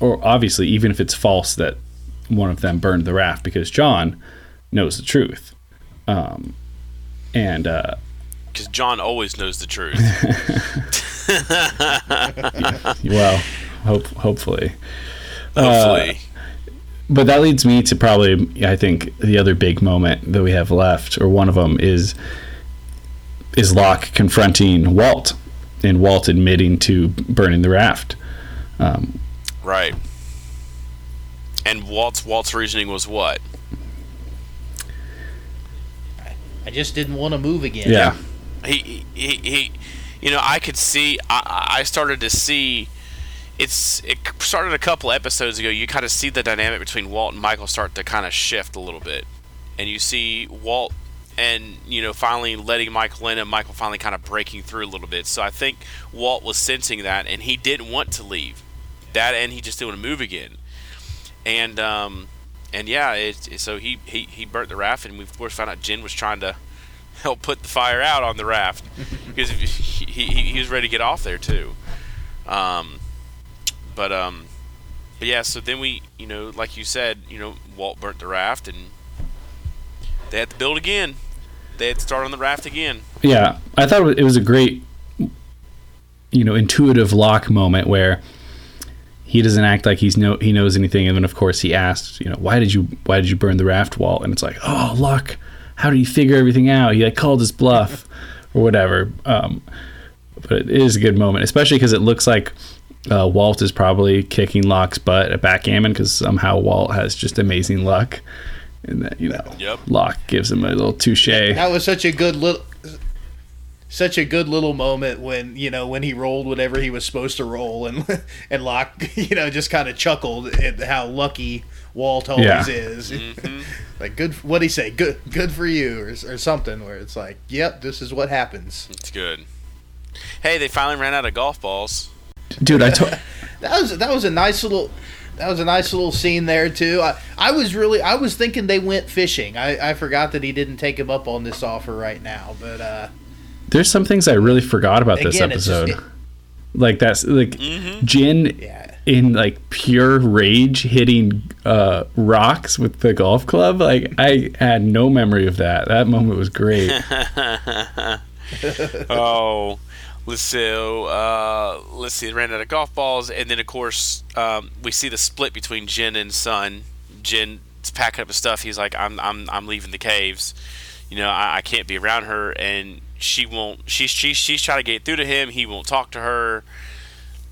or obviously, even if it's false that one of them burned the raft, because John knows the truth. Um, and uh, Because John always knows the truth. [laughs] [laughs] well, hope hopefully. Hopefully. But that leads me to probably, I think, the other big moment that we have left, or one of them is is Locke confronting Walt, and Walt admitting to burning the raft. Um, right. And Walt's Walt's reasoning was what? I just didn't want to move again. yeah, he, he, he, you know, I could see, I, I started to see, it's, it started a couple episodes ago. You kind of see the dynamic between Walt and Michael start to kind of shift a little bit. And you see Walt and, you know, finally letting Michael in and Michael finally kind of breaking through a little bit. So I think Walt was sensing that and he didn't want to leave. That and he just didn't want to move again. And, um, and yeah, it, it- so he, he, he burnt the raft, and we of course found out Jin was trying to [laughs] help put the fire out on the raft [laughs] because he, he, he was ready to get off there too. Um, but um, but yeah, so then we, you know, like you said, you know, Walt burnt the raft, and they had to build again. They had to start on the raft again. yeah. I thought it was a great, you know, intuitive Locke moment where he doesn't act like he's no he knows anything, and then of course he asks, you know, why did you why did you burn the raft, wall? And it's like, oh, Locke, how did he figure everything out? He like called his bluff [laughs] or whatever. Um, but it is a good moment, especially because it looks like uh, Walt is probably kicking Locke's butt at backgammon because somehow Walt has just amazing luck, and that you know, Yep. Locke gives him a little touche. That was such a good little such a good little moment when you know when he rolled whatever he was supposed to roll and [laughs] and Locke [laughs] you know just kind of chuckled at how lucky Walt always Yeah. is [laughs] mm-hmm. like good what would he say good good for you or, or something where it's like yep this is what happens It's good. Hey, they finally ran out of golf balls. Dude, I told. that was that was a nice little that was a nice little scene there too I, I was really I was thinking they went fishing I, I forgot that he didn't take him up on this offer right now but uh There's some things I really forgot about this Again, it's just- episode. like that's like Jin yeah in like pure rage hitting uh, rocks with the golf club. Like I had no memory of that. That moment was great. [laughs] oh, see. Uh, let's see. Ran out of golf balls, and then of course um, we see the split between Jin and Sun. Jin's packing up his stuff. He's like, "I'm, I'm, I'm leaving the caves. You know, I, I can't be around her." And she won't. She's, she's, she's trying to get through to him. He won't talk to her.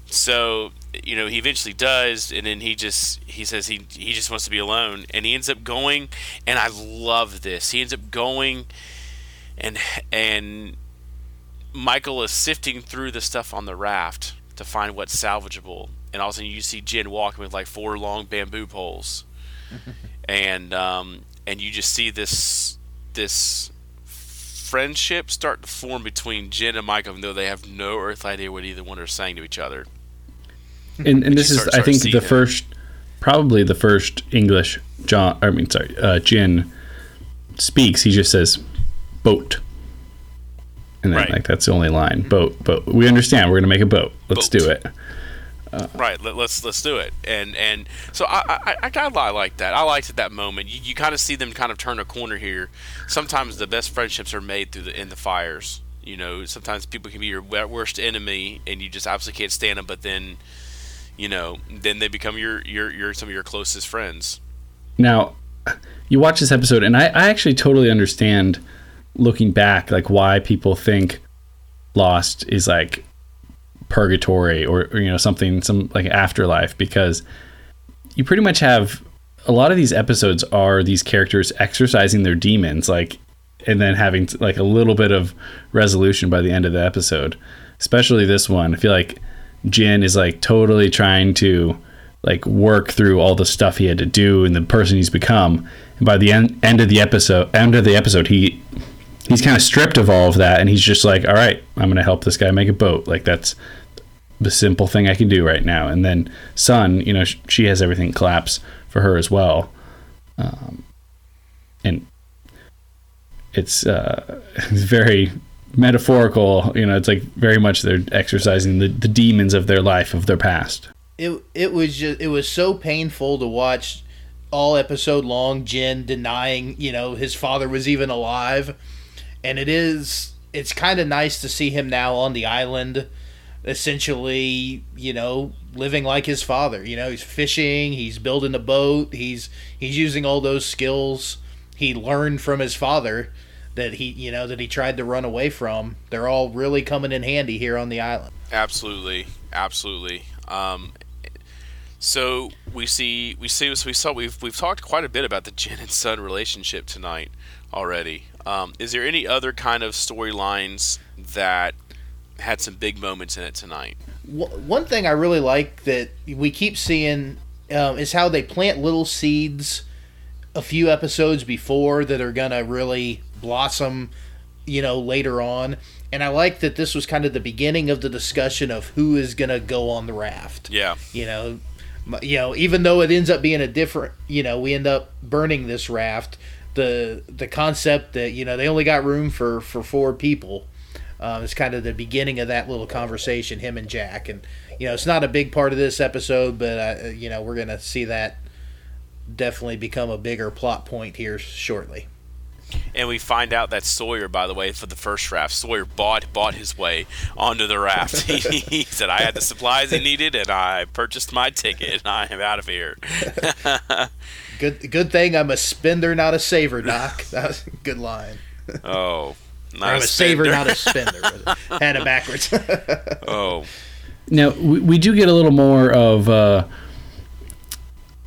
So you know, he eventually does, and then he just he says he he just wants to be alone, and he ends up going. And I love this. He ends up going, and and Michael is sifting through the stuff on the raft to find what's salvageable, and all of a sudden you see Jin walking with like four long bamboo poles, [laughs] and um, and you just see this this friendship start to form between Jin and Michael, even though they have no earthly idea what either one are saying to each other. And, and this is, start- I think, the first, probably the first English John. I mean, sorry, uh, Jin speaks. He just says, "boat," and then Right. like that's the only line. Boat, boat. We understand. We're gonna make a boat. Let's Boat. do it. Uh, right, let, let's let's do it, and and so I I, I kind of like that. I liked at that moment. You, you kind of see them kind of turn a corner here. Sometimes the best friendships are made through the in the fires. You know, sometimes people can be your worst enemy, and you just absolutely can't stand them. But then, you know, then they become your your your some of your closest friends. Now, you watch this episode, and I, I actually totally understand looking back, like why people think Lost is like purgatory or, or you know something some like afterlife because you pretty much have a lot of these episodes are these characters exercising their demons like and then having like a little bit of resolution by the end of the episode. Especially this one i feel like jin is like totally trying to like work through all the stuff he had to do and the person he's become. And by the end, end of the episode end of the episode he he's kind of stripped of all of that and he's just like all right i'm gonna help this guy make a boat. Like that's the simple thing i can do right now. And then sun you know she has everything collapse for her as well. Um, and it's uh, [laughs] very metaphorical you know it's like very much they're exercising the, the demons of their life of their past. It it was just it was so painful to watch all episode long Jin denying you know his father was even alive, and it is it's kind of nice to see him now on the island, essentially you know living like his father. You know he's fishing, he's building a boat, he's he's using all those skills he learned from his father that he you know that he tried to run away from. They're all really coming in handy here on the island. Absolutely, absolutely. Um, so we see, we see, we saw, we've we've talked quite a bit about the Jin and Sun relationship tonight already. Um, is there any other kind of storylines that had some big moments in it tonight? One thing I really like that we keep seeing um, is how they plant little seeds a few episodes before that are gonna really blossom, you know, later on. And I like that this was kind of the beginning of the discussion of who is gonna go on the raft. Yeah. You know, you know, even though it ends up being a different, you know, we end up burning this raft. The the concept that you know they only got room for for four people. Um, it's kind of the beginning of that little conversation, him and Jack, and you know it's not a big part of this episode, but uh, you know we're gonna see that definitely become a bigger plot point here shortly. And we find out that Sawyer, by the way, for the first raft, Sawyer bought bought his way onto the raft. [laughs] he said, "I had the supplies he needed, and I purchased my ticket, and I am out of here." [laughs] good good thing I'm a spender, not a saver, [laughs] Doc. That was a good line. Oh, not I'm a, a saver, not a spender. [laughs] Had it backwards. [laughs] oh. Now we, we do get a little more of. Uh,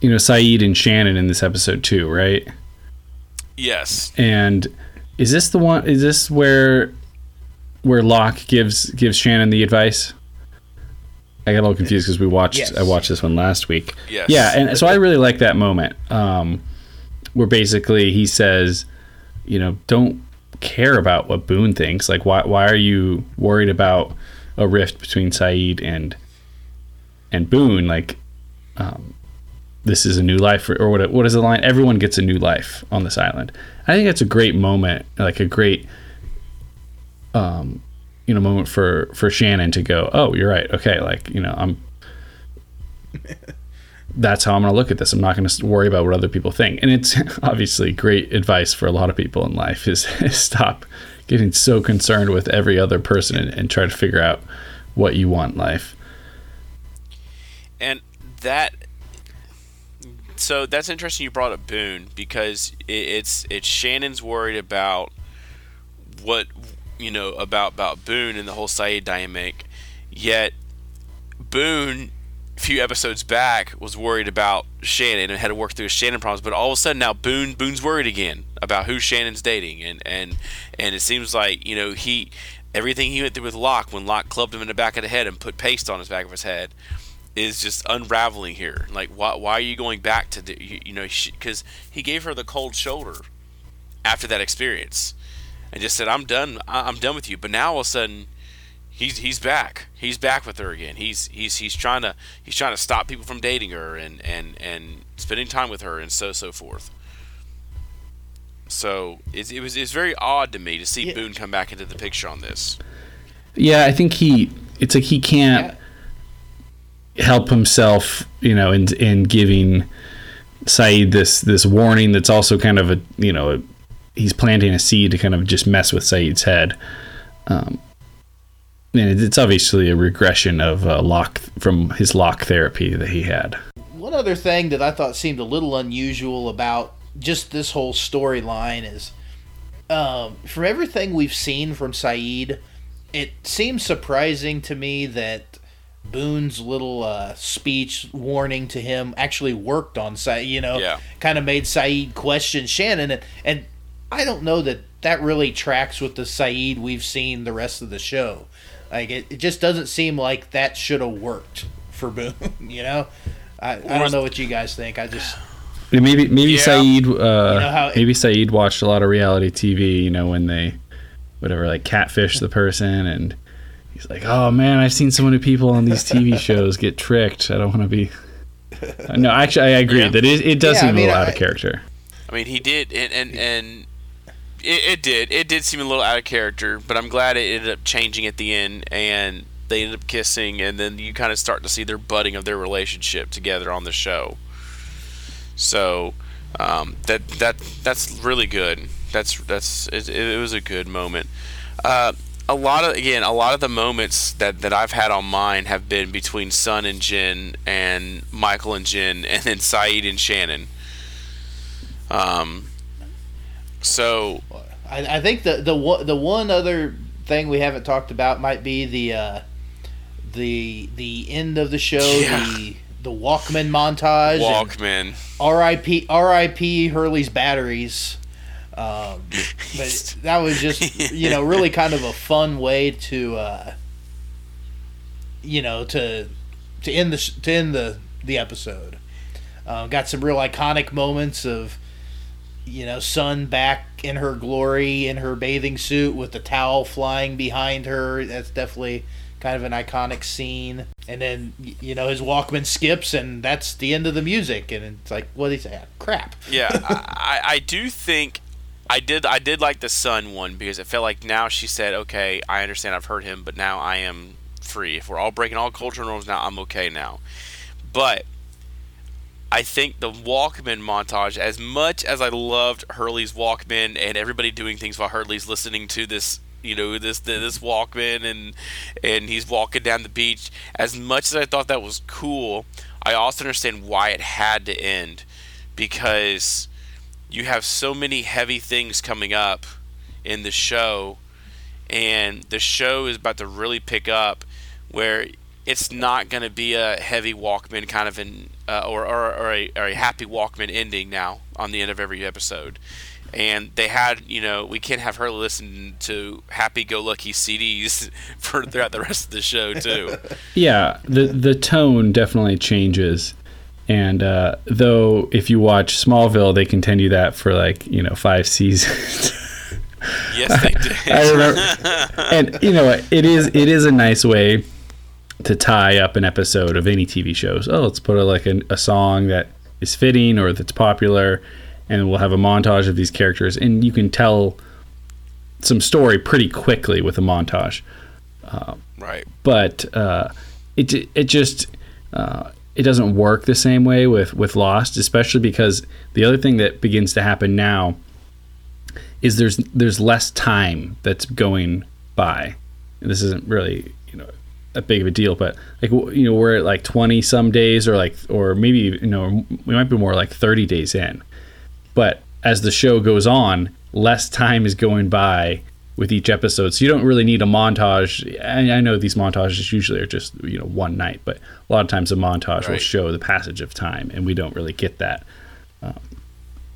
you know Sayid and Shannon in this episode too, right? Yes. And is this the one? Is this where where Locke gives gives Shannon the advice? I got a little confused because we watched yes. I watched this one last week. Yes. Yeah, and so I really like that moment um, where basically he says, you know, don't care about what Boone thinks. Like, why why are you worried about a rift between Sayid and and Boone? Like, um, this is a new life, or, what? What is the line? Everyone gets a new life on this island. I think that's a great moment, like a great, um, you know, moment for for Shannon to go. Oh, you're right. Okay, like you know, I'm. [laughs] that's how I'm going to look at this. I'm not going to worry about what other people think. And it's [laughs] obviously great advice for a lot of people in life is, [laughs] is stop getting so concerned with every other person and, and try to figure out what you want life. And that so that's interesting. You brought up Boone because it's it's Shannon's worried about what you know about about Boone and the whole Sayid dynamic, yet Boone a few episodes back was worried about Shannon and had to work through his Shannon problems. But all of a sudden now Boone Boone's worried again about who Shannon's dating, and and and it seems like you know he everything he went through with Locke when Locke clubbed him in the back of the head and put paste on his back of his head is just unraveling here. Like, why, why are you going back to, the, you, you know, because he gave her the cold shoulder after that experience and just said, I'm done, I'm done with you. But now all of a sudden, he's he's back. He's back with her again. He's he's he's trying to he's trying to stop people from dating her and and and spending time with her and so so forth. So it, it was it's very odd to me to see yeah. Boone come back into the picture on this. Yeah, I think he. It's like he can't. Yeah help himself, you know, in in giving Sayid this this warning that's also kind of a you know a, he's planting a seed to kind of just mess with Sayid's head. Um, and it's obviously a regression of uh, Locke from his Locke therapy that he had. One other thing that I thought seemed a little unusual about just this whole storyline is, um, from everything we've seen from Sayid, it seems surprising to me that Boone's little uh, speech warning to him actually worked on Sayid. You know, yeah. kind of made Sayid question Shannon, and and I don't know that that really tracks with the Sayid we've seen the rest of the show. Like it, it just doesn't seem like that should have worked for Boone. [laughs] You know, I, I don't know what you guys think. I just maybe maybe yeah. Sayid uh, you know maybe Sayid watched a lot of reality TV. You know when they whatever like catfish the person and he's like, "Oh man, I've seen so many people on these TV [laughs] shows get tricked. I don't want to be." [laughs] No, actually, I agree yeah. that it, it does yeah, seem I mean, a little I, out of character. I mean, he did, and and, and it, it, did. It did seem a little out of character, but I'm glad it ended up changing at the end. And they ended up kissing, and then you kind of start to see their budding of their relationship together on the show. So um, that that that's really good. That's that's it, it was a good moment. Uh, a lot of again, a lot of the moments that, that I've had on mine have been between Sun and Jin, and Michael and Jin, and then Sayid and Shannon. Um. So I, I think the the one the one other thing we haven't talked about might be the uh, the the end of the show Yeah. the the Walkman montage. Walkman. R.I.P. R.I.P. Hurley's batteries. Um, but [laughs] that was just you know really kind of a fun way to uh, you know to to end the to end the the episode. Uh, got some real iconic moments of you know Sun back in her glory in her bathing suit with the towel flying behind her. That's definitely kind of an iconic scene. And then you know his Walkman skips, and that's the end of the music. And it's like, what is that? Crap. [laughs] Yeah, I, I do think I did I did like the Sun one because it felt like now she said, okay, I understand I've hurt him, but now I am free. If we're all breaking all cultural norms now, I'm okay now. But I think the Walkman montage, as much as I loved Hurley's Walkman and everybody doing things while Hurley's listening to this, you know, this this Walkman and and he's walking down the beach, as much as I thought that was cool, I also understand why it had to end because you have so many heavy things coming up in the show and the show is about to really pick up where it's not going to be a heavy Walkman kind of an uh, or, or, or, a, or a happy Walkman ending now on the end of every episode. And they had, you know, we can't have her listen to happy-go-lucky CDs [laughs] for throughout the rest of the show too. [laughs] Yeah, the the tone definitely changes. And uh, though if you watch Smallville, they continue that for like you know five seasons. [laughs] yes, they did. I remember, and you know? It is it is a nice way to tie up an episode of any TV shows. Oh, let's put a, like a, a song that is fitting or that's popular, and we'll have a montage of these characters, and you can tell some story pretty quickly with a montage. right. But uh, it it just uh, it doesn't work the same way with with Lost, especially because the other thing that begins to happen now is there's there's less time that's going by. And this isn't really that big of a deal, but like you know we're at like twenty some days, or like or maybe you know we might be more like thirty days in. But as the show goes on, less time is going by with each episode, so you don't really need a montage. I, I know these montages usually are just you know one night, but a lot of times a montage will show the passage of time, and we don't really get that um,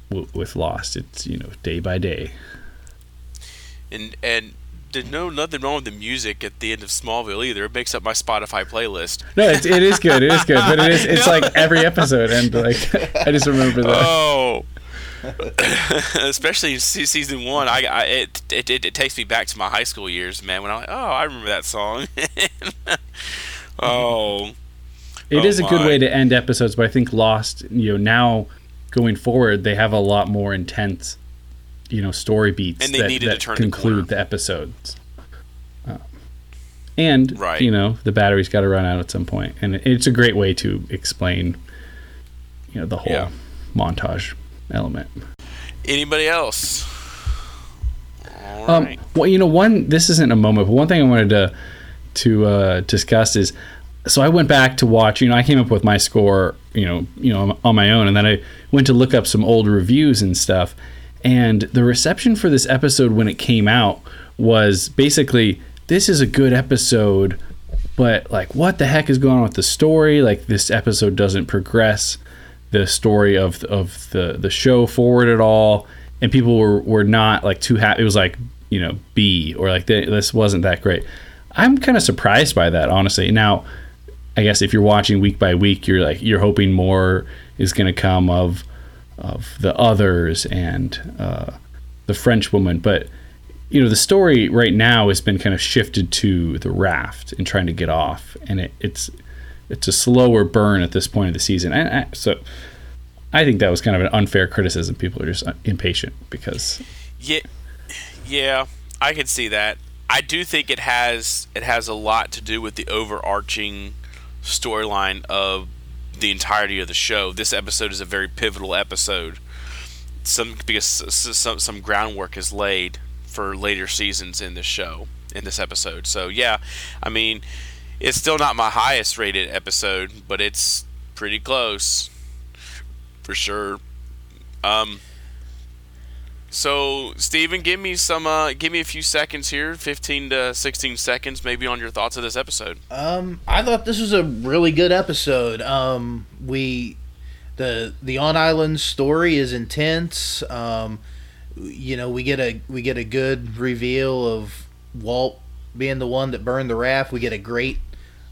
w- with Lost. It's you know day by day. and and there's no nothing wrong with the music at the end of Smallville either. It makes up my Spotify playlist. No, it's, it is good. It is good, but it is it's [laughs] like every episode, and like I just remember that. Oh, [laughs] especially season one, I, I it, it, it it takes me back to my high school years, man. When I like oh I remember that song. [laughs] oh, It Oh is a good way to end episodes, but I think Lost, you know, now going forward, they have a lot more intense, you know, story beats And they that, needed to turn conclude corner. the, episodes. Uh, and Right. you know, the battery's got to run out at some point, and it's a great way to explain, you know, the whole Yeah. montage element. anybody else? All Um, right. well, you know, one this isn't a moment, but one thing I wanted to to uh, discuss is, so I went back to watch. You know, I came up with my score, you know, you know, on my own, and then I went to look up some old reviews and stuff. And the reception for this episode when it came out was basically, this is a good episode, but like, what the heck is going on with the story? Like, this episode doesn't progress the story of of the the show forward at all, and people were were not like too happy. It was like you know B or like th- this wasn't that great. I'm kind of surprised by that, honestly. Now, I guess if you're watching week by week, you're like you're hoping more is going to come of of the others and uh, the French woman, but you know the story right now has been kind of shifted to the raft and trying to get off, and it, it's it's a slower burn at this point of the season. And I, so I think that was kind of an unfair criticism. People are just impatient because Yeah, yeah, I can see that. I do think it has it has a lot to do with the overarching storyline of the entirety of the show. This episode is a very pivotal episode. Some because some some groundwork is laid for later seasons in this show in this episode. So yeah, I mean, it's still not my highest rated episode, but it's pretty close for sure. Um, so, Steven, give me some, uh, give me a few seconds here, fifteen to sixteen seconds, maybe on your thoughts of this episode. Um, I thought this was a really good episode. Um, we, the the on island story is intense. Um, you know, we get a we get a good reveal of Walt being the one that burned the raft. We get a great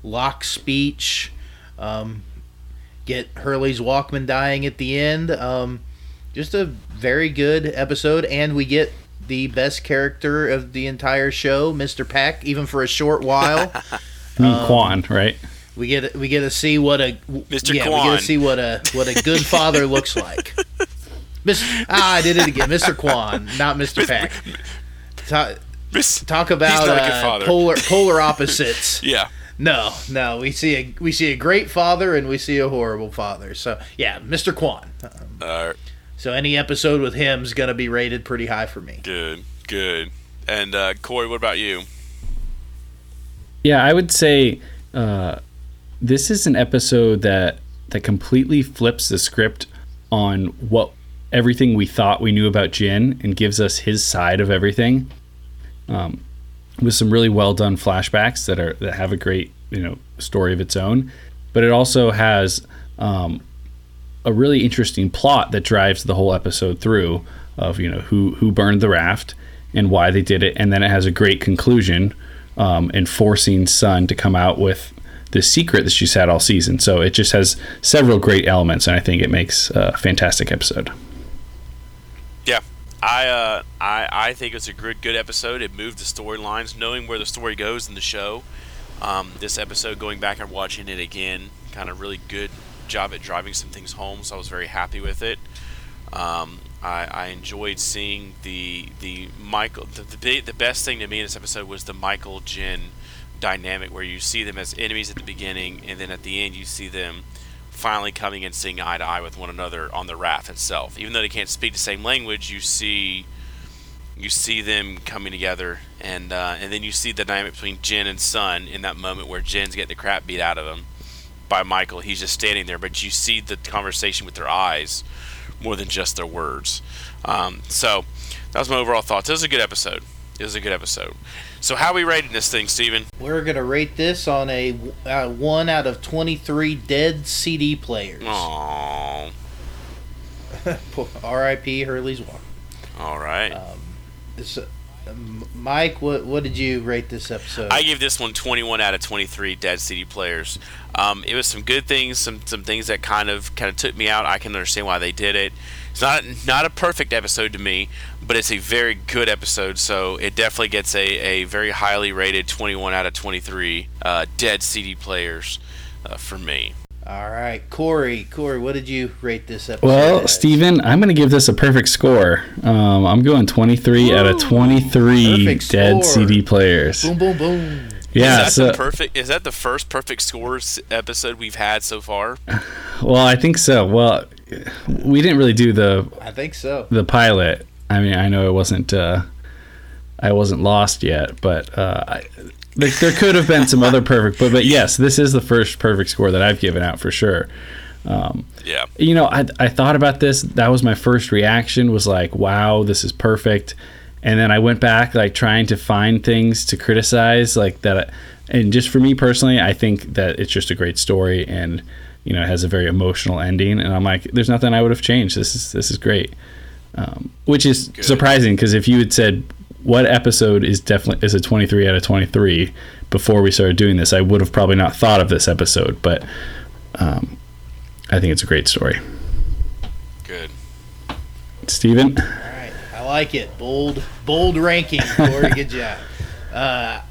Locke speech. Um, get Hurley's Walkman dying at the end. Um, just a very good episode, and we get the best character of the entire show, Mr. Paik, even for a short while. [laughs] I mean, um, Kwon, right? We get we get to see what a Mr. Yeah, Kwon. we get to see what a what a good father looks like. [laughs] Mr. Ah, I did it again, Mr. Kwon, not Mr. Paik. Talk, talk about uh, polar [laughs] polar opposites. yeah. No, no, we see a we see a great father and we see a horrible father. So yeah, Mr. Kwon. Um, uh, so any episode with him is gonna be rated pretty high for me. Good, good. And uh, Corey, what about you? Yeah, I would say uh, this is an episode that that completely flips the script on what everything we thought we knew about Jin and gives us his side of everything. Um, with some really well done flashbacks that are that have a great you know story of its own, but it also has um, a really interesting plot that drives the whole episode through of you know who who burned the raft and why they did it, and then it has a great conclusion, um, and forcing Sun to come out with the secret that she's had all season. So it just has several great elements, and I think it makes a fantastic episode. Yeah, I uh, I I think it's a good good episode. It moved the storylines, knowing where the story goes in the show. Um, this episode, going back and watching it again, kind of really good job at driving some things home, so I was very happy with it. Um, I, I, enjoyed seeing the the Michael. The, the, the best thing to me in this episode was the Michael Jin dynamic, where you see them as enemies at the beginning, and then at the end you see them finally coming and seeing eye to eye with one another on the raft itself. Even though they can't speak the same language, you see you see them coming together, and uh, and then you see the dynamic between Jin and Sun in that moment where Jin's getting the crap beat out of him by Michael. He's just standing there, but you see the conversation with their eyes more than just their words. Um, so that was my overall thoughts. It was a good episode. It was a good episode. So how are we rating this thing, Steven? We're gonna rate this on a uh, one out of twenty-three dead CD players. Aww. [laughs] R.I.P. Hurley's Walk. All right. Um, this, Mike, what what did you rate this episode? I give this one 21 out of 23 dead CD players. Um, it was some good things, some some things that kind of kind of took me out. I can understand why they did it. It's not not a perfect episode to me, but it's a very good episode. So it definitely gets a, a very highly rated 21 out of 23 uh, dead CD players uh, for me. All right, Corey. Corey, what did you rate this episode? Well, as? Steven, I'm going to give this a perfect score. Um, I'm going 23 Ooh, out of 23 dead score. CD players. Boom, boom, boom. Yeah, is that so, perfect. Is that the first perfect scores episode we've had so far? [sighs] Well, I think so. Well, we didn't really do the. I think so. The pilot. I mean, I know it wasn't. Uh, I wasn't lost yet, but uh, I, there, there could have been some other perfect, but but yes, this is the first perfect score that I've given out for sure. Um, yeah. You know, I I thought about this. That was my first reaction. Was like, wow, this is perfect. And then I went back, like trying to find things to criticize, like that. And just for me personally, I think that it's just a great story, and you know, it has a very emotional ending. And I'm like, there's nothing I would have changed. This is this is great. Um, which is Good. surprising because if you had said what episode is definitely is a 23 out of 23 before we started doing this? I would have probably not thought of this episode but um, i think it's a great story. Good. Steven? All right. I like it. Bold bold ranking. Corey good job uh,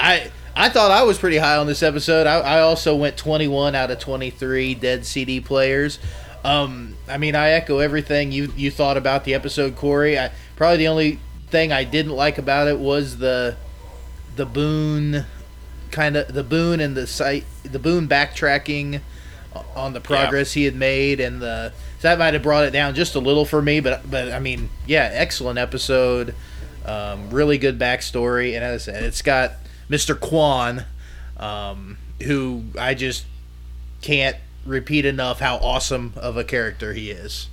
i I thought I was pretty high on this episode. I, I also went 21 out of 23 dead CD players. Um, I mean, I echo everything you you thought about the episode, Corey. I, probably the only thing I didn't like about it was the the Boone kind of the Boone and the site the Boone backtracking on the progress he had made and the so that might have brought it down just a little for me but but I mean yeah excellent episode um, really good backstory. And as I said it's got Mr. Kwon um, who I just can't repeat enough how awesome of a character he is.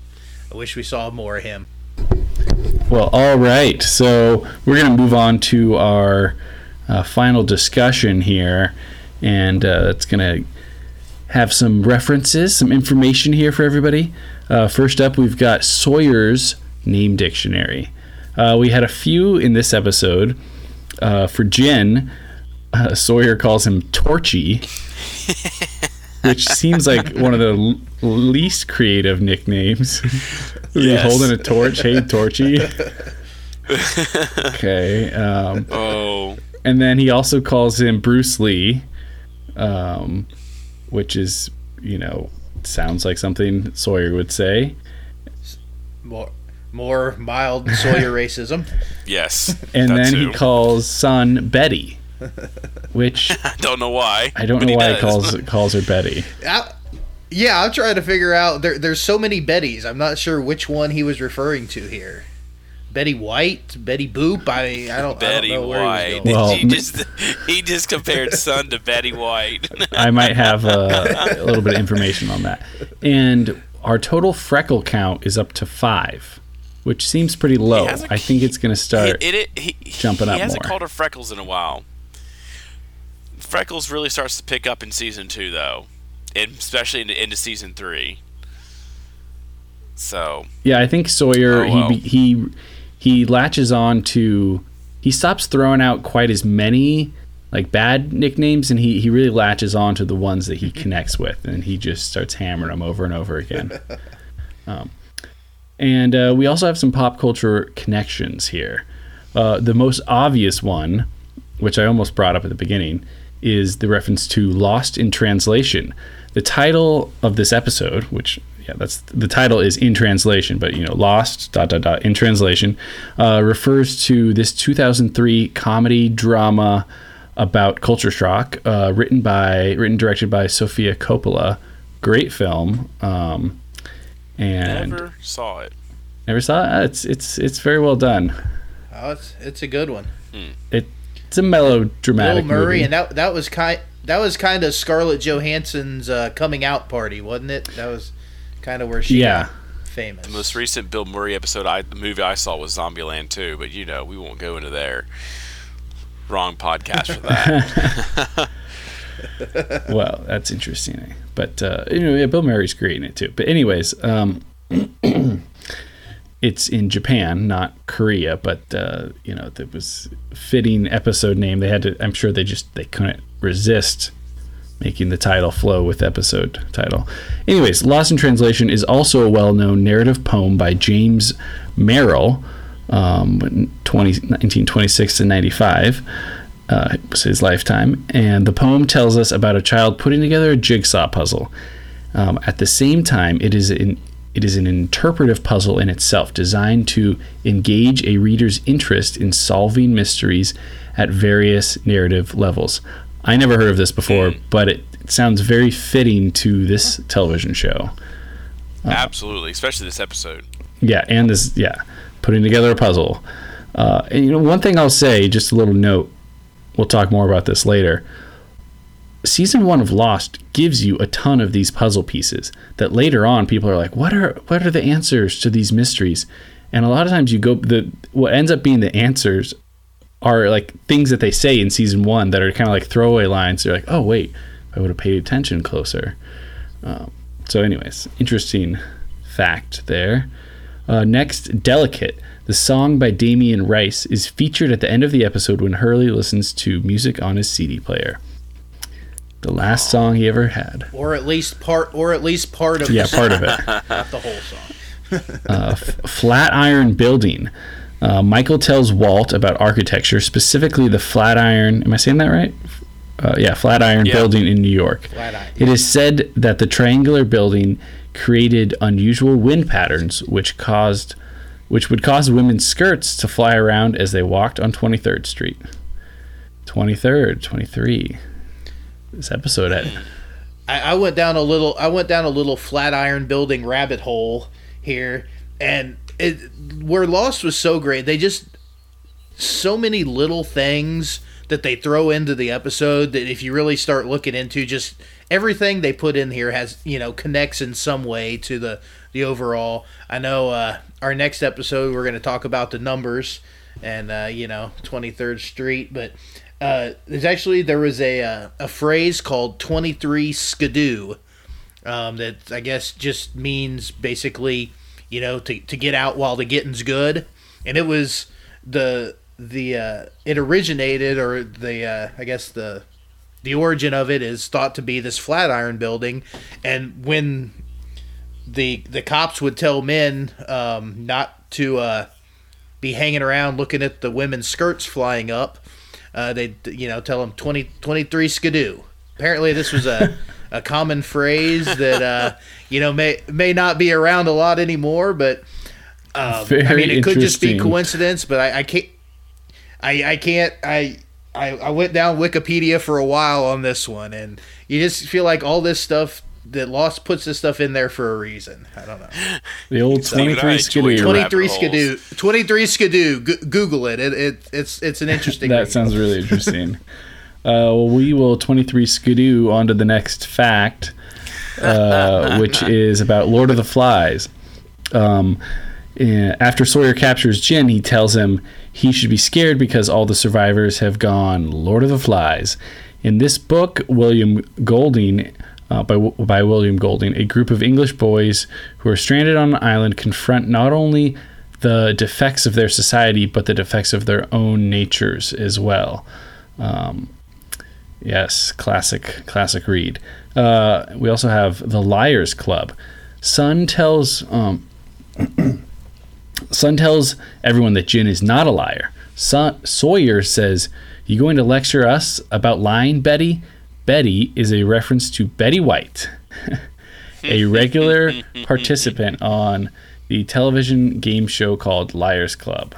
I wish we saw more of him Well, all right. So we're going to move on to our uh, final discussion here, and uh, it's going to have some references, some information here for everybody. Uh, first up, we've got Sawyer's Name Dictionary. Uh, we had a few in this episode. Uh, for Jin, [laughs] Sawyer calls him Torchy, [laughs] which seems like [laughs] one of the l- least creative nicknames. [laughs] He's Yes. holding a torch. Hey, Torchy. [laughs] okay. Um, Oh, and then he also calls him Bruce Lee, um, which is, you know, sounds like something Sawyer would say. more more mild Sawyer racism yes. And then too. he calls Sun Betty, [laughs] which [laughs] I don't know why. I don't but know why he calls [laughs] calls her Betty. I, yeah I'm trying to figure out there, there's so many Bettys I'm not sure which one he was referring to here Betty White Betty Boop I I don't, Betty I don't know where he White. was going. Well, he just he just compared Sun to Betty White. I might have uh, a little bit of information on that. And our total freckle count is up to five, which seems pretty low. hasn't- I think it's going to start. it, it, he, jumping he up hasn't more. called her Freckles in a while. Freckles really starts to pick up in season two, though, and especially into, into season three. So Yeah, I think Sawyer Oh, well. he he he latches on to he stops throwing out quite as many like bad nicknames and he he really latches on to the ones that he [laughs] connects with and he just starts hammering them over and over again. um, and uh, we also have some pop culture connections here. Uh, the most obvious one, which I almost brought up at the beginning, is the reference to Lost in Translation. The title of this episode, which yeah, that's the title is in translation, but you know, Lost dot dot dot in translation, uh, refers to this 2003 comedy drama about culture shock, uh, written by written directed by Sofia Coppola. Great film. Um, and never saw it. Never saw it. It's it's it's very well done. oh it's it's a good one It, it's a melodramatic Bill Murray movie. and that that was kind that was kind of Scarlett Johansson's uh, coming out party wasn't it that was kind of where she Yeah. got famous The most recent Bill Murray episode, I the movie I saw was Zombieland 2, but you know we won't go into there. Wrong podcast for that. [laughs] [laughs] well, that's interesting. But uh, you know, yeah, Bill Murray's great in it too. But anyways, um, [clears throat] it's in Japan, not Korea. But uh, you know, it was fitting episode name. They had to. I'm sure they just they couldn't resist making the title flow with episode title. Anyways, Lost in Translation is also a well-known narrative poem by James Merrill, um, 20, 1926 to 95. Uh, was his lifetime, and the poem tells us about a child putting together a jigsaw puzzle. Um, at the same time, it is an it is an interpretive puzzle in itself, designed to engage a reader's interest in solving mysteries at various narrative levels. I never heard of this before, but it, it sounds very fitting to this television show. Absolutely, especially this episode. Yeah, and this, yeah, putting together a puzzle. Uh, and you know, one thing I'll say, just a little note. We'll talk more about this later. Season one of Lost gives you a ton of these puzzle pieces that later on people are like, "What are what are the answers to these mysteries?" And a lot of times you go the what ends up being the answers are like things that they say in season one that are kind of like throwaway lines. They're like, "Oh wait, I would have paid attention closer." Um, so, anyways, interesting fact there. Uh, next, Delicate. The song by Damien Rice is featured at the end of the episode when Hurley listens to music on his CD player. The last song he ever had. or at least part or at least part of Yeah, the, part of it. not [laughs] the whole song Uh, Flatiron Building. Uh, Michael tells Walt about architecture, specifically the Flatiron. Am I saying that right? Uh, yeah, Flatiron Yeah. Building in New York. Flatiron. It is said that the triangular building created unusual wind patterns, which caused, which would cause women's skirts to fly around as they walked on 23rd Street. 23rd, 23. This episode had I, I went down a little. I went down a little Flatiron Building rabbit hole here, and it where Lost was so great. They just so many little things that they throw into the episode that if you really start looking into just everything they put in here has you know connects in some way to the the overall i know uh our next episode we're going to talk about the numbers and uh you know 23rd street but uh there's actually there was a uh, a phrase called 23 skidoo um that i guess just means basically you know to, to get out while the getting's good. And it was the the uh, it originated or the uh, I guess the the origin of it is thought to be this Flatiron building, and when the the cops would tell men um, not to be hanging around looking at the women's skirts flying up, uh, they you know tell them 20, 23 skidoo. Apparently, this was a a common phrase that uh, you know may may not be around a lot anymore, but. Um, I mean, it could just be coincidence, but I, I can't. I I can't. I, I I went down Wikipedia for a while on this one, and you just feel like all this stuff that Lost puts this stuff in there for a reason. I don't know. the old Even 23 skidoo. your Twenty rabbit three holes. skidoo. Twenty three skidoo. G- Google it. It, it. It's it's an interesting. That read. sounds really interesting. [laughs] uh, well, we will 23 skidoo on to the next fact, uh, which [laughs] is about Lord of the Flies. Um, after Sawyer captures Jin, he tells him he should be scared because all the survivors have gone Lord of the Flies. In this book, William Golding, uh, by, by William Golding, a group of English boys who are stranded on an island confront not only the defects of their society, but the defects of their own natures as well. Um, yes, classic, classic read. Uh, we also have the Liars Club. Sun tells um, Sun tells everyone that Jin is not a liar. Son, Sawyer says, "You going to lecture us about lying, Betty?" Betty is a reference to Betty White, [laughs] a regular [laughs] participant on the television game show called Liars Club,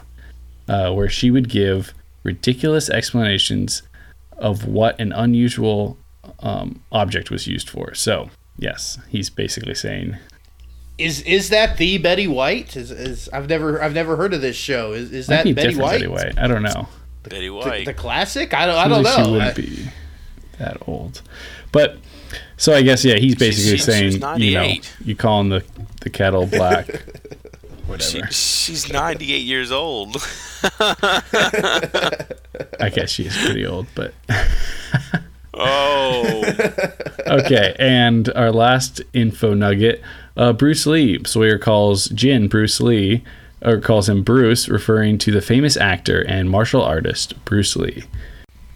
uh, where she would give ridiculous explanations of what an unusual um, object was used for. So, yes, he's basically saying Is is that the Betty White? Is, is I've never I've never heard of this show. Is is that be Betty White? Betty White. I don't know. The, Betty White. the classic? I don't I don't Usually know. She wouldn't I- be that old. But so I guess yeah, he's basically she's- saying she's you know 98. you calling the the kettle black, [laughs] She, whatever. she's 98 years old. [laughs] I guess she is pretty old, but [laughs] Oh, okay. And our last info nugget: uh, Bruce Lee. Sawyer calls Jin Bruce Lee, or calls him Bruce, referring to the famous actor and martial artist Bruce Lee.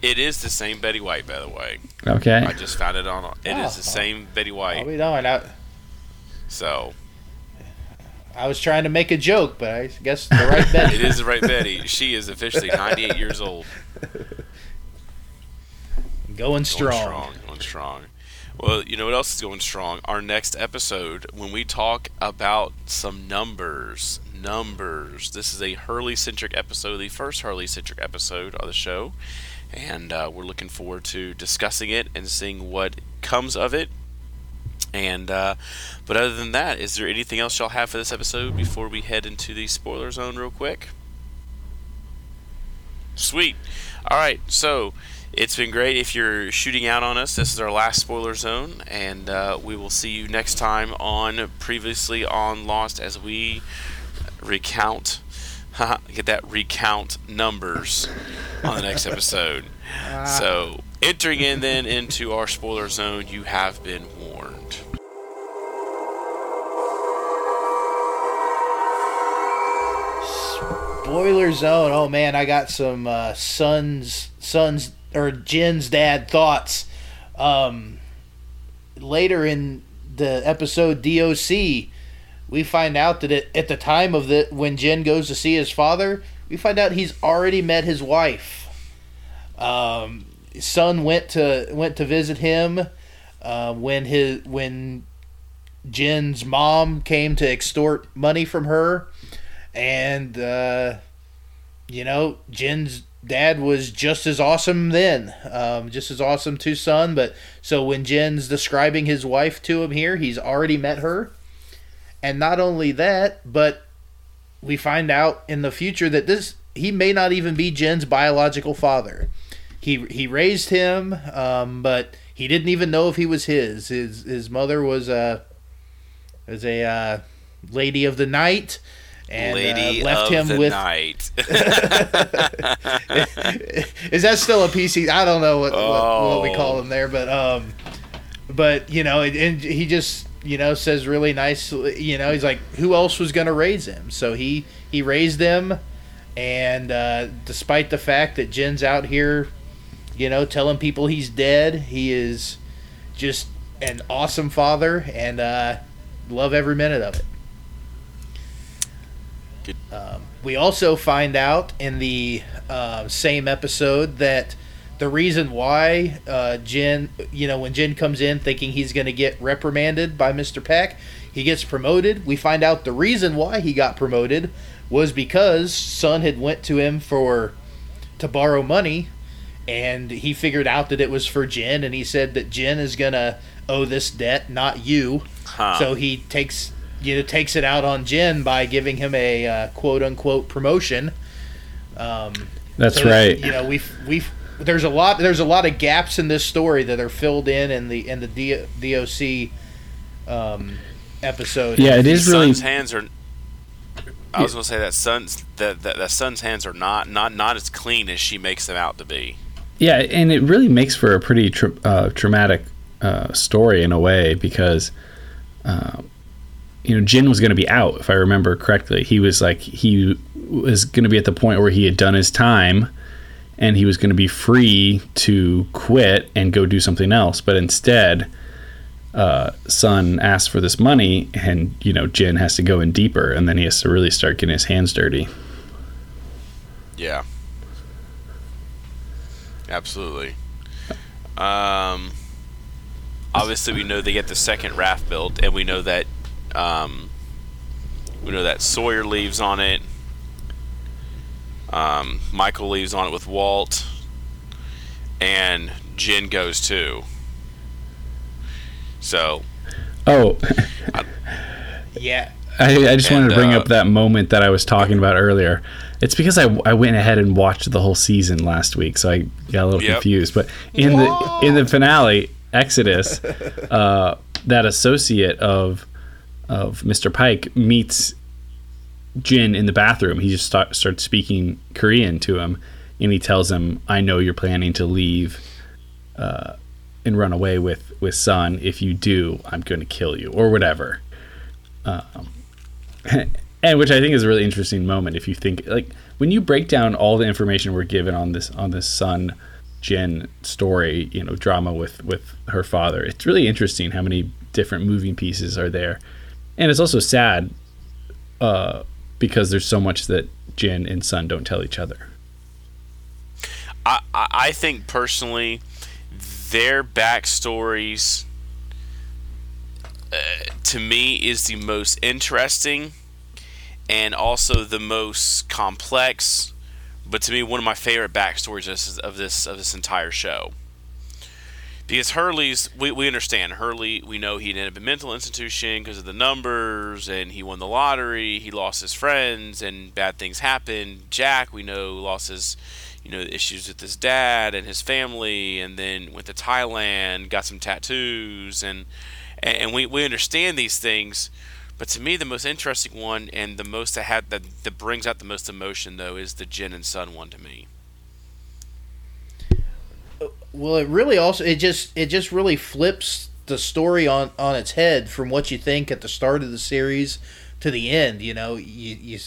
It is the same Betty White, by the way. Okay. I just found it on. It is the oh. same Betty I'll White. be darned. I, So I was trying to make a joke, but I guess the right Betty. [laughs] it is the right Betty. She is officially 98 years old. Going strong. Going strong. strong. Going strong. Well, you know what else is going strong? Our next episode, when we talk about some numbers. Numbers. This is a Hurley centric episode, the first Hurley centric episode of the show. And uh, we're looking forward to discussing it and seeing what comes of it. And, uh, but other than that, is there anything else y'all have for this episode before we head into the spoiler zone, real quick? Sweet. All right, so it's been great. If you're shooting out on us, this is our last spoiler zone, and uh, we will see you next time on Previously on Lost as we recount. [laughs] Get that recount numbers on the next episode. [laughs] So, entering in then into our spoiler zone, you have been warned. Spoiler Zone. Oh man, I got some uh, Sun's, Sun's or Jin's dad thoughts. Um, later in the episode DOC, we find out that it, at the time of the when Jin goes to see his father, we find out he's already met his wife. Um, Sun went to went to visit him uh, when his when Jin's mom came to extort money from her and uh, you know Jin's dad was just as awesome then, um, just as awesome to Sun. But so when Jin's describing his wife to him here, he's already met her, and not only that, but we find out in the future that this he may not even be Jin's biological father. He he raised him, um, but he didn't even know if he was his. His his mother was a was a uh, lady of the night and Lady uh, left of him the with night. [laughs] is that still a PC? I don't know what, what, what we Oh. call him there, but um, but you know, and he just you know says really nicely, You know, he's like, who else was gonna raise him? So he he raised them, and uh, despite the fact that Jin's out here, you know, telling people he's dead, he is just an awesome father, and uh, love every minute of it. Um, we also find out in the uh, same episode that the reason why uh, Jin, you know, when Jin comes in thinking he's going to get reprimanded by Mr. Paik, he gets promoted. We find out the reason why he got promoted was because Sun had went to him for to borrow money, and he figured out that it was for Jin, and he said that Jin is gonna owe this debt, not you. Huh. So he takes you know takes it out on Jin by giving him a uh, quote unquote promotion. Um, That's so that, right. You know, we we there's a lot there's a lot of gaps in this story that are filled in in the in the D, DOC um, episode. Yeah, it is really. Sun's hands are. I was gonna say that Sun's that, that that Sun's hands are not not not as clean as she makes them out to be. Yeah, and it really makes for a pretty tra- uh, traumatic uh, story in a way because, uh, you know, Jin was going to be out if I remember correctly. He was like he was going to be at the point where he had done his time, and he was going to be free to quit and go do something else. But instead, uh, Sun asks for this money, and you know, Jin has to go in deeper, and then he has to really start getting his hands dirty. Yeah. Absolutely. Um, obviously, we know they get the second raft built, and we know that um, we know that Sawyer leaves on it. Um, Michael leaves on it with Walt, and Jin goes too. So Oh, yeah. I, I just wanted to bring uh, up that moment that I was talking about earlier. It's because I, I went ahead and watched the whole season last week, so I got a little Yep. confused. But in the in the finale, Exodus, uh, that associate of of Mr. Paik meets Jin in the bathroom. He just start, starts speaking Korean to him, and he tells him, "I know you're planning to leave." Uh, and run away with with Sun. If you do, I'm going to kill you, or whatever [laughs] and which I think is a really interesting moment if you think like when you break down all the information we're given on this on this Sun Jin story, you know, drama with with her father. It's really interesting how many different moving pieces are there, and it's also sad uh, because there's so much that Jin and Sun don't tell each other. I, I think personally, their backstories uh, to me is the most interesting and also the most complex. But to me, one of my favorite backstories of this of this, of this entire show. Because Hurley's, we, we understand Hurley. We know he ended up in mental institution because of the numbers, and he won the lottery. He lost his friends, and bad things happened. Jack, we know, lost his, you know, issues with his dad and his family, and then went to Thailand, got some tattoos, and and we, we understand these things. But to me, the most interesting one and the most that had that, that brings out the most emotion though is the Jin and Sun one to me. Well, it really also it just it just really flips the story on on its head from what you think at the start of the series to the end. You know, you, you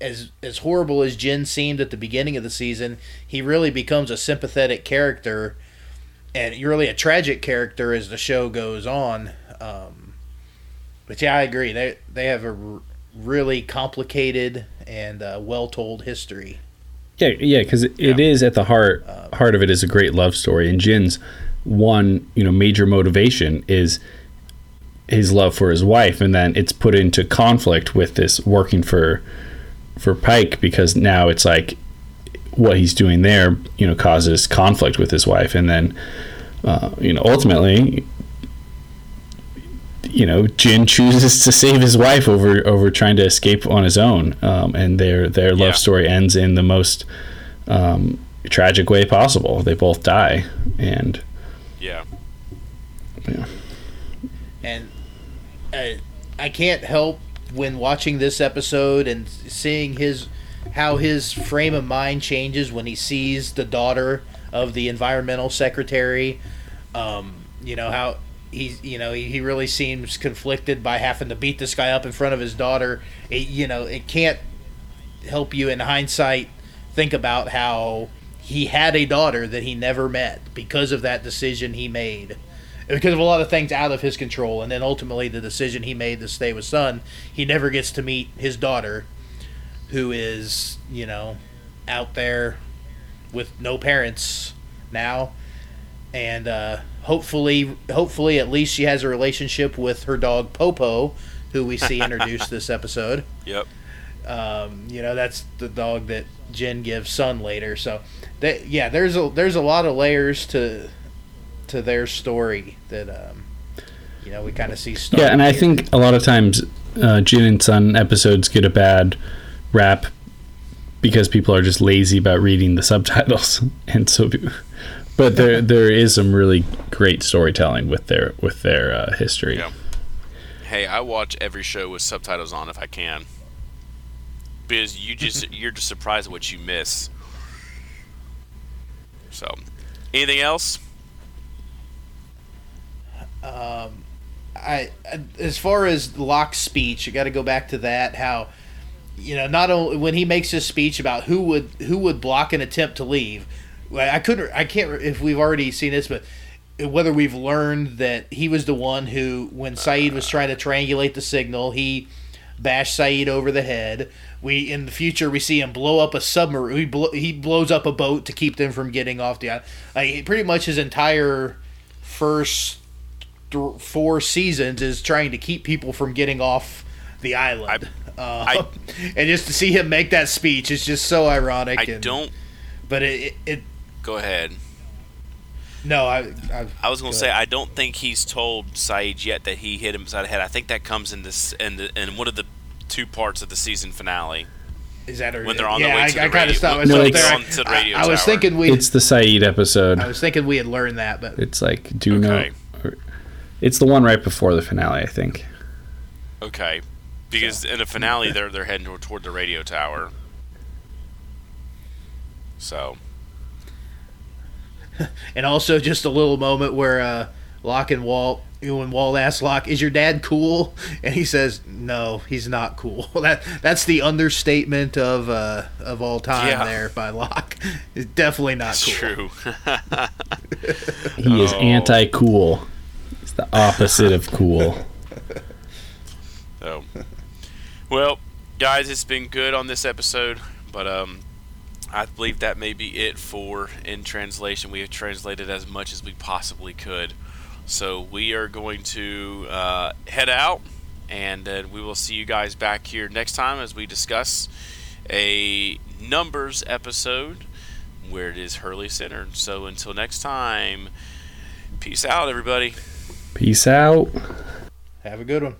as as horrible as Jin seemed at the beginning of the season, he really becomes a sympathetic character, and really a tragic character as the show goes on. Um, but yeah, I agree. They they have a r- really complicated and uh, well told history. Yeah, yeah, because it, it is at the heart heart of it is a great love story, and Jin's one you know major motivation is his love for his wife, and then it's put into conflict with this working for for Paik because now it's like what he's doing there, you know, causes conflict with his wife, and then, uh, you know, ultimately, you know, Jin chooses to save his wife over over trying to escape on his own, um, and their their love Yeah. story ends in the most um, tragic way possible. They both die, and Yeah. yeah, and I, I can't help when watching this episode and seeing his how his frame of mind changes when he sees the daughter of the environmental secretary um, you know how he's you know he, he really seems conflicted by having to beat this guy up in front of his daughter. It, you know it can't help you in hindsight think about how he had a daughter that he never met because of that decision he made because of a lot of things out of his control. And then ultimately the decision he made to stay with Sun he never gets to meet his daughter who is you know out there with no parents now and uh, hopefully hopefully at least she has a relationship with her dog popo who we see introduced this [laughs] episode Yep. um, you know, that's the dog that Jin gives Sun later. So, that, yeah, there's a there's a lot of layers to to their story that um, you know we kind of see. yeah, started and I here. think a lot of times, uh, Jin and Sun episodes get a bad rap because people are just lazy about reading the subtitles, [laughs] and so. But there, there is some really great storytelling with their with their uh, history. Yeah. Hey, I watch every show with subtitles on if I can. Because you just [laughs] you're just surprised at what you miss. So, anything else? um, I as far as Locke's speech, you got to go back to that. How you know not only when he makes his speech about who would who would block an attempt to leave. I couldn't. I can't. If we've already seen this, but whether we've learned that he was the one who, when Sayid was trying to triangulate the signal, he bashed Sayid over the head. We in the future we see him blow up a submarine. He, blow, he blows up a boat to keep them from getting off the island. Like pretty much his entire first th- four seasons is trying to keep people from getting off the island. uh, I- [laughs] and just to see him make that speech is just so ironic. I and, don't. But it, it, it Go ahead. no, I, I, I was going Go to say ahead. I don't think he's told Sayid yet that he hit him beside the head. I think that comes in this in the, in one of the two parts of the season finale. is that a, When they're on their yeah, way I, to the I kind radio- of stopped when they're there. on to the I- radio I, was tower. thinking we. It's the Sayid episode. I was thinking we had learned that, but It's like do Okay. know. It's the one right before the finale, I think. Okay, because in the finale they're they're heading toward, toward the radio tower. So [laughs] and also just a little moment where uh, Locke and Walt, you know, when Walt asks Locke, "Is your dad cool?" [laughs] and he says, "No, he's not cool." [laughs] that that's the understatement of uh, of all time Yeah. there by Locke. It's definitely not that's cool. true. He is Oh. anti-cool. It's the opposite of cool. So, well, guys, it's been good on this episode, but um, I believe that may be it for in translation. We have translated as much as we possibly could, so we are going to uh, head out, and then we will see you guys back here next time as we discuss a numbers episode where it is Hurley centered. So until next time, peace out, everybody. Peace out. Have a good one.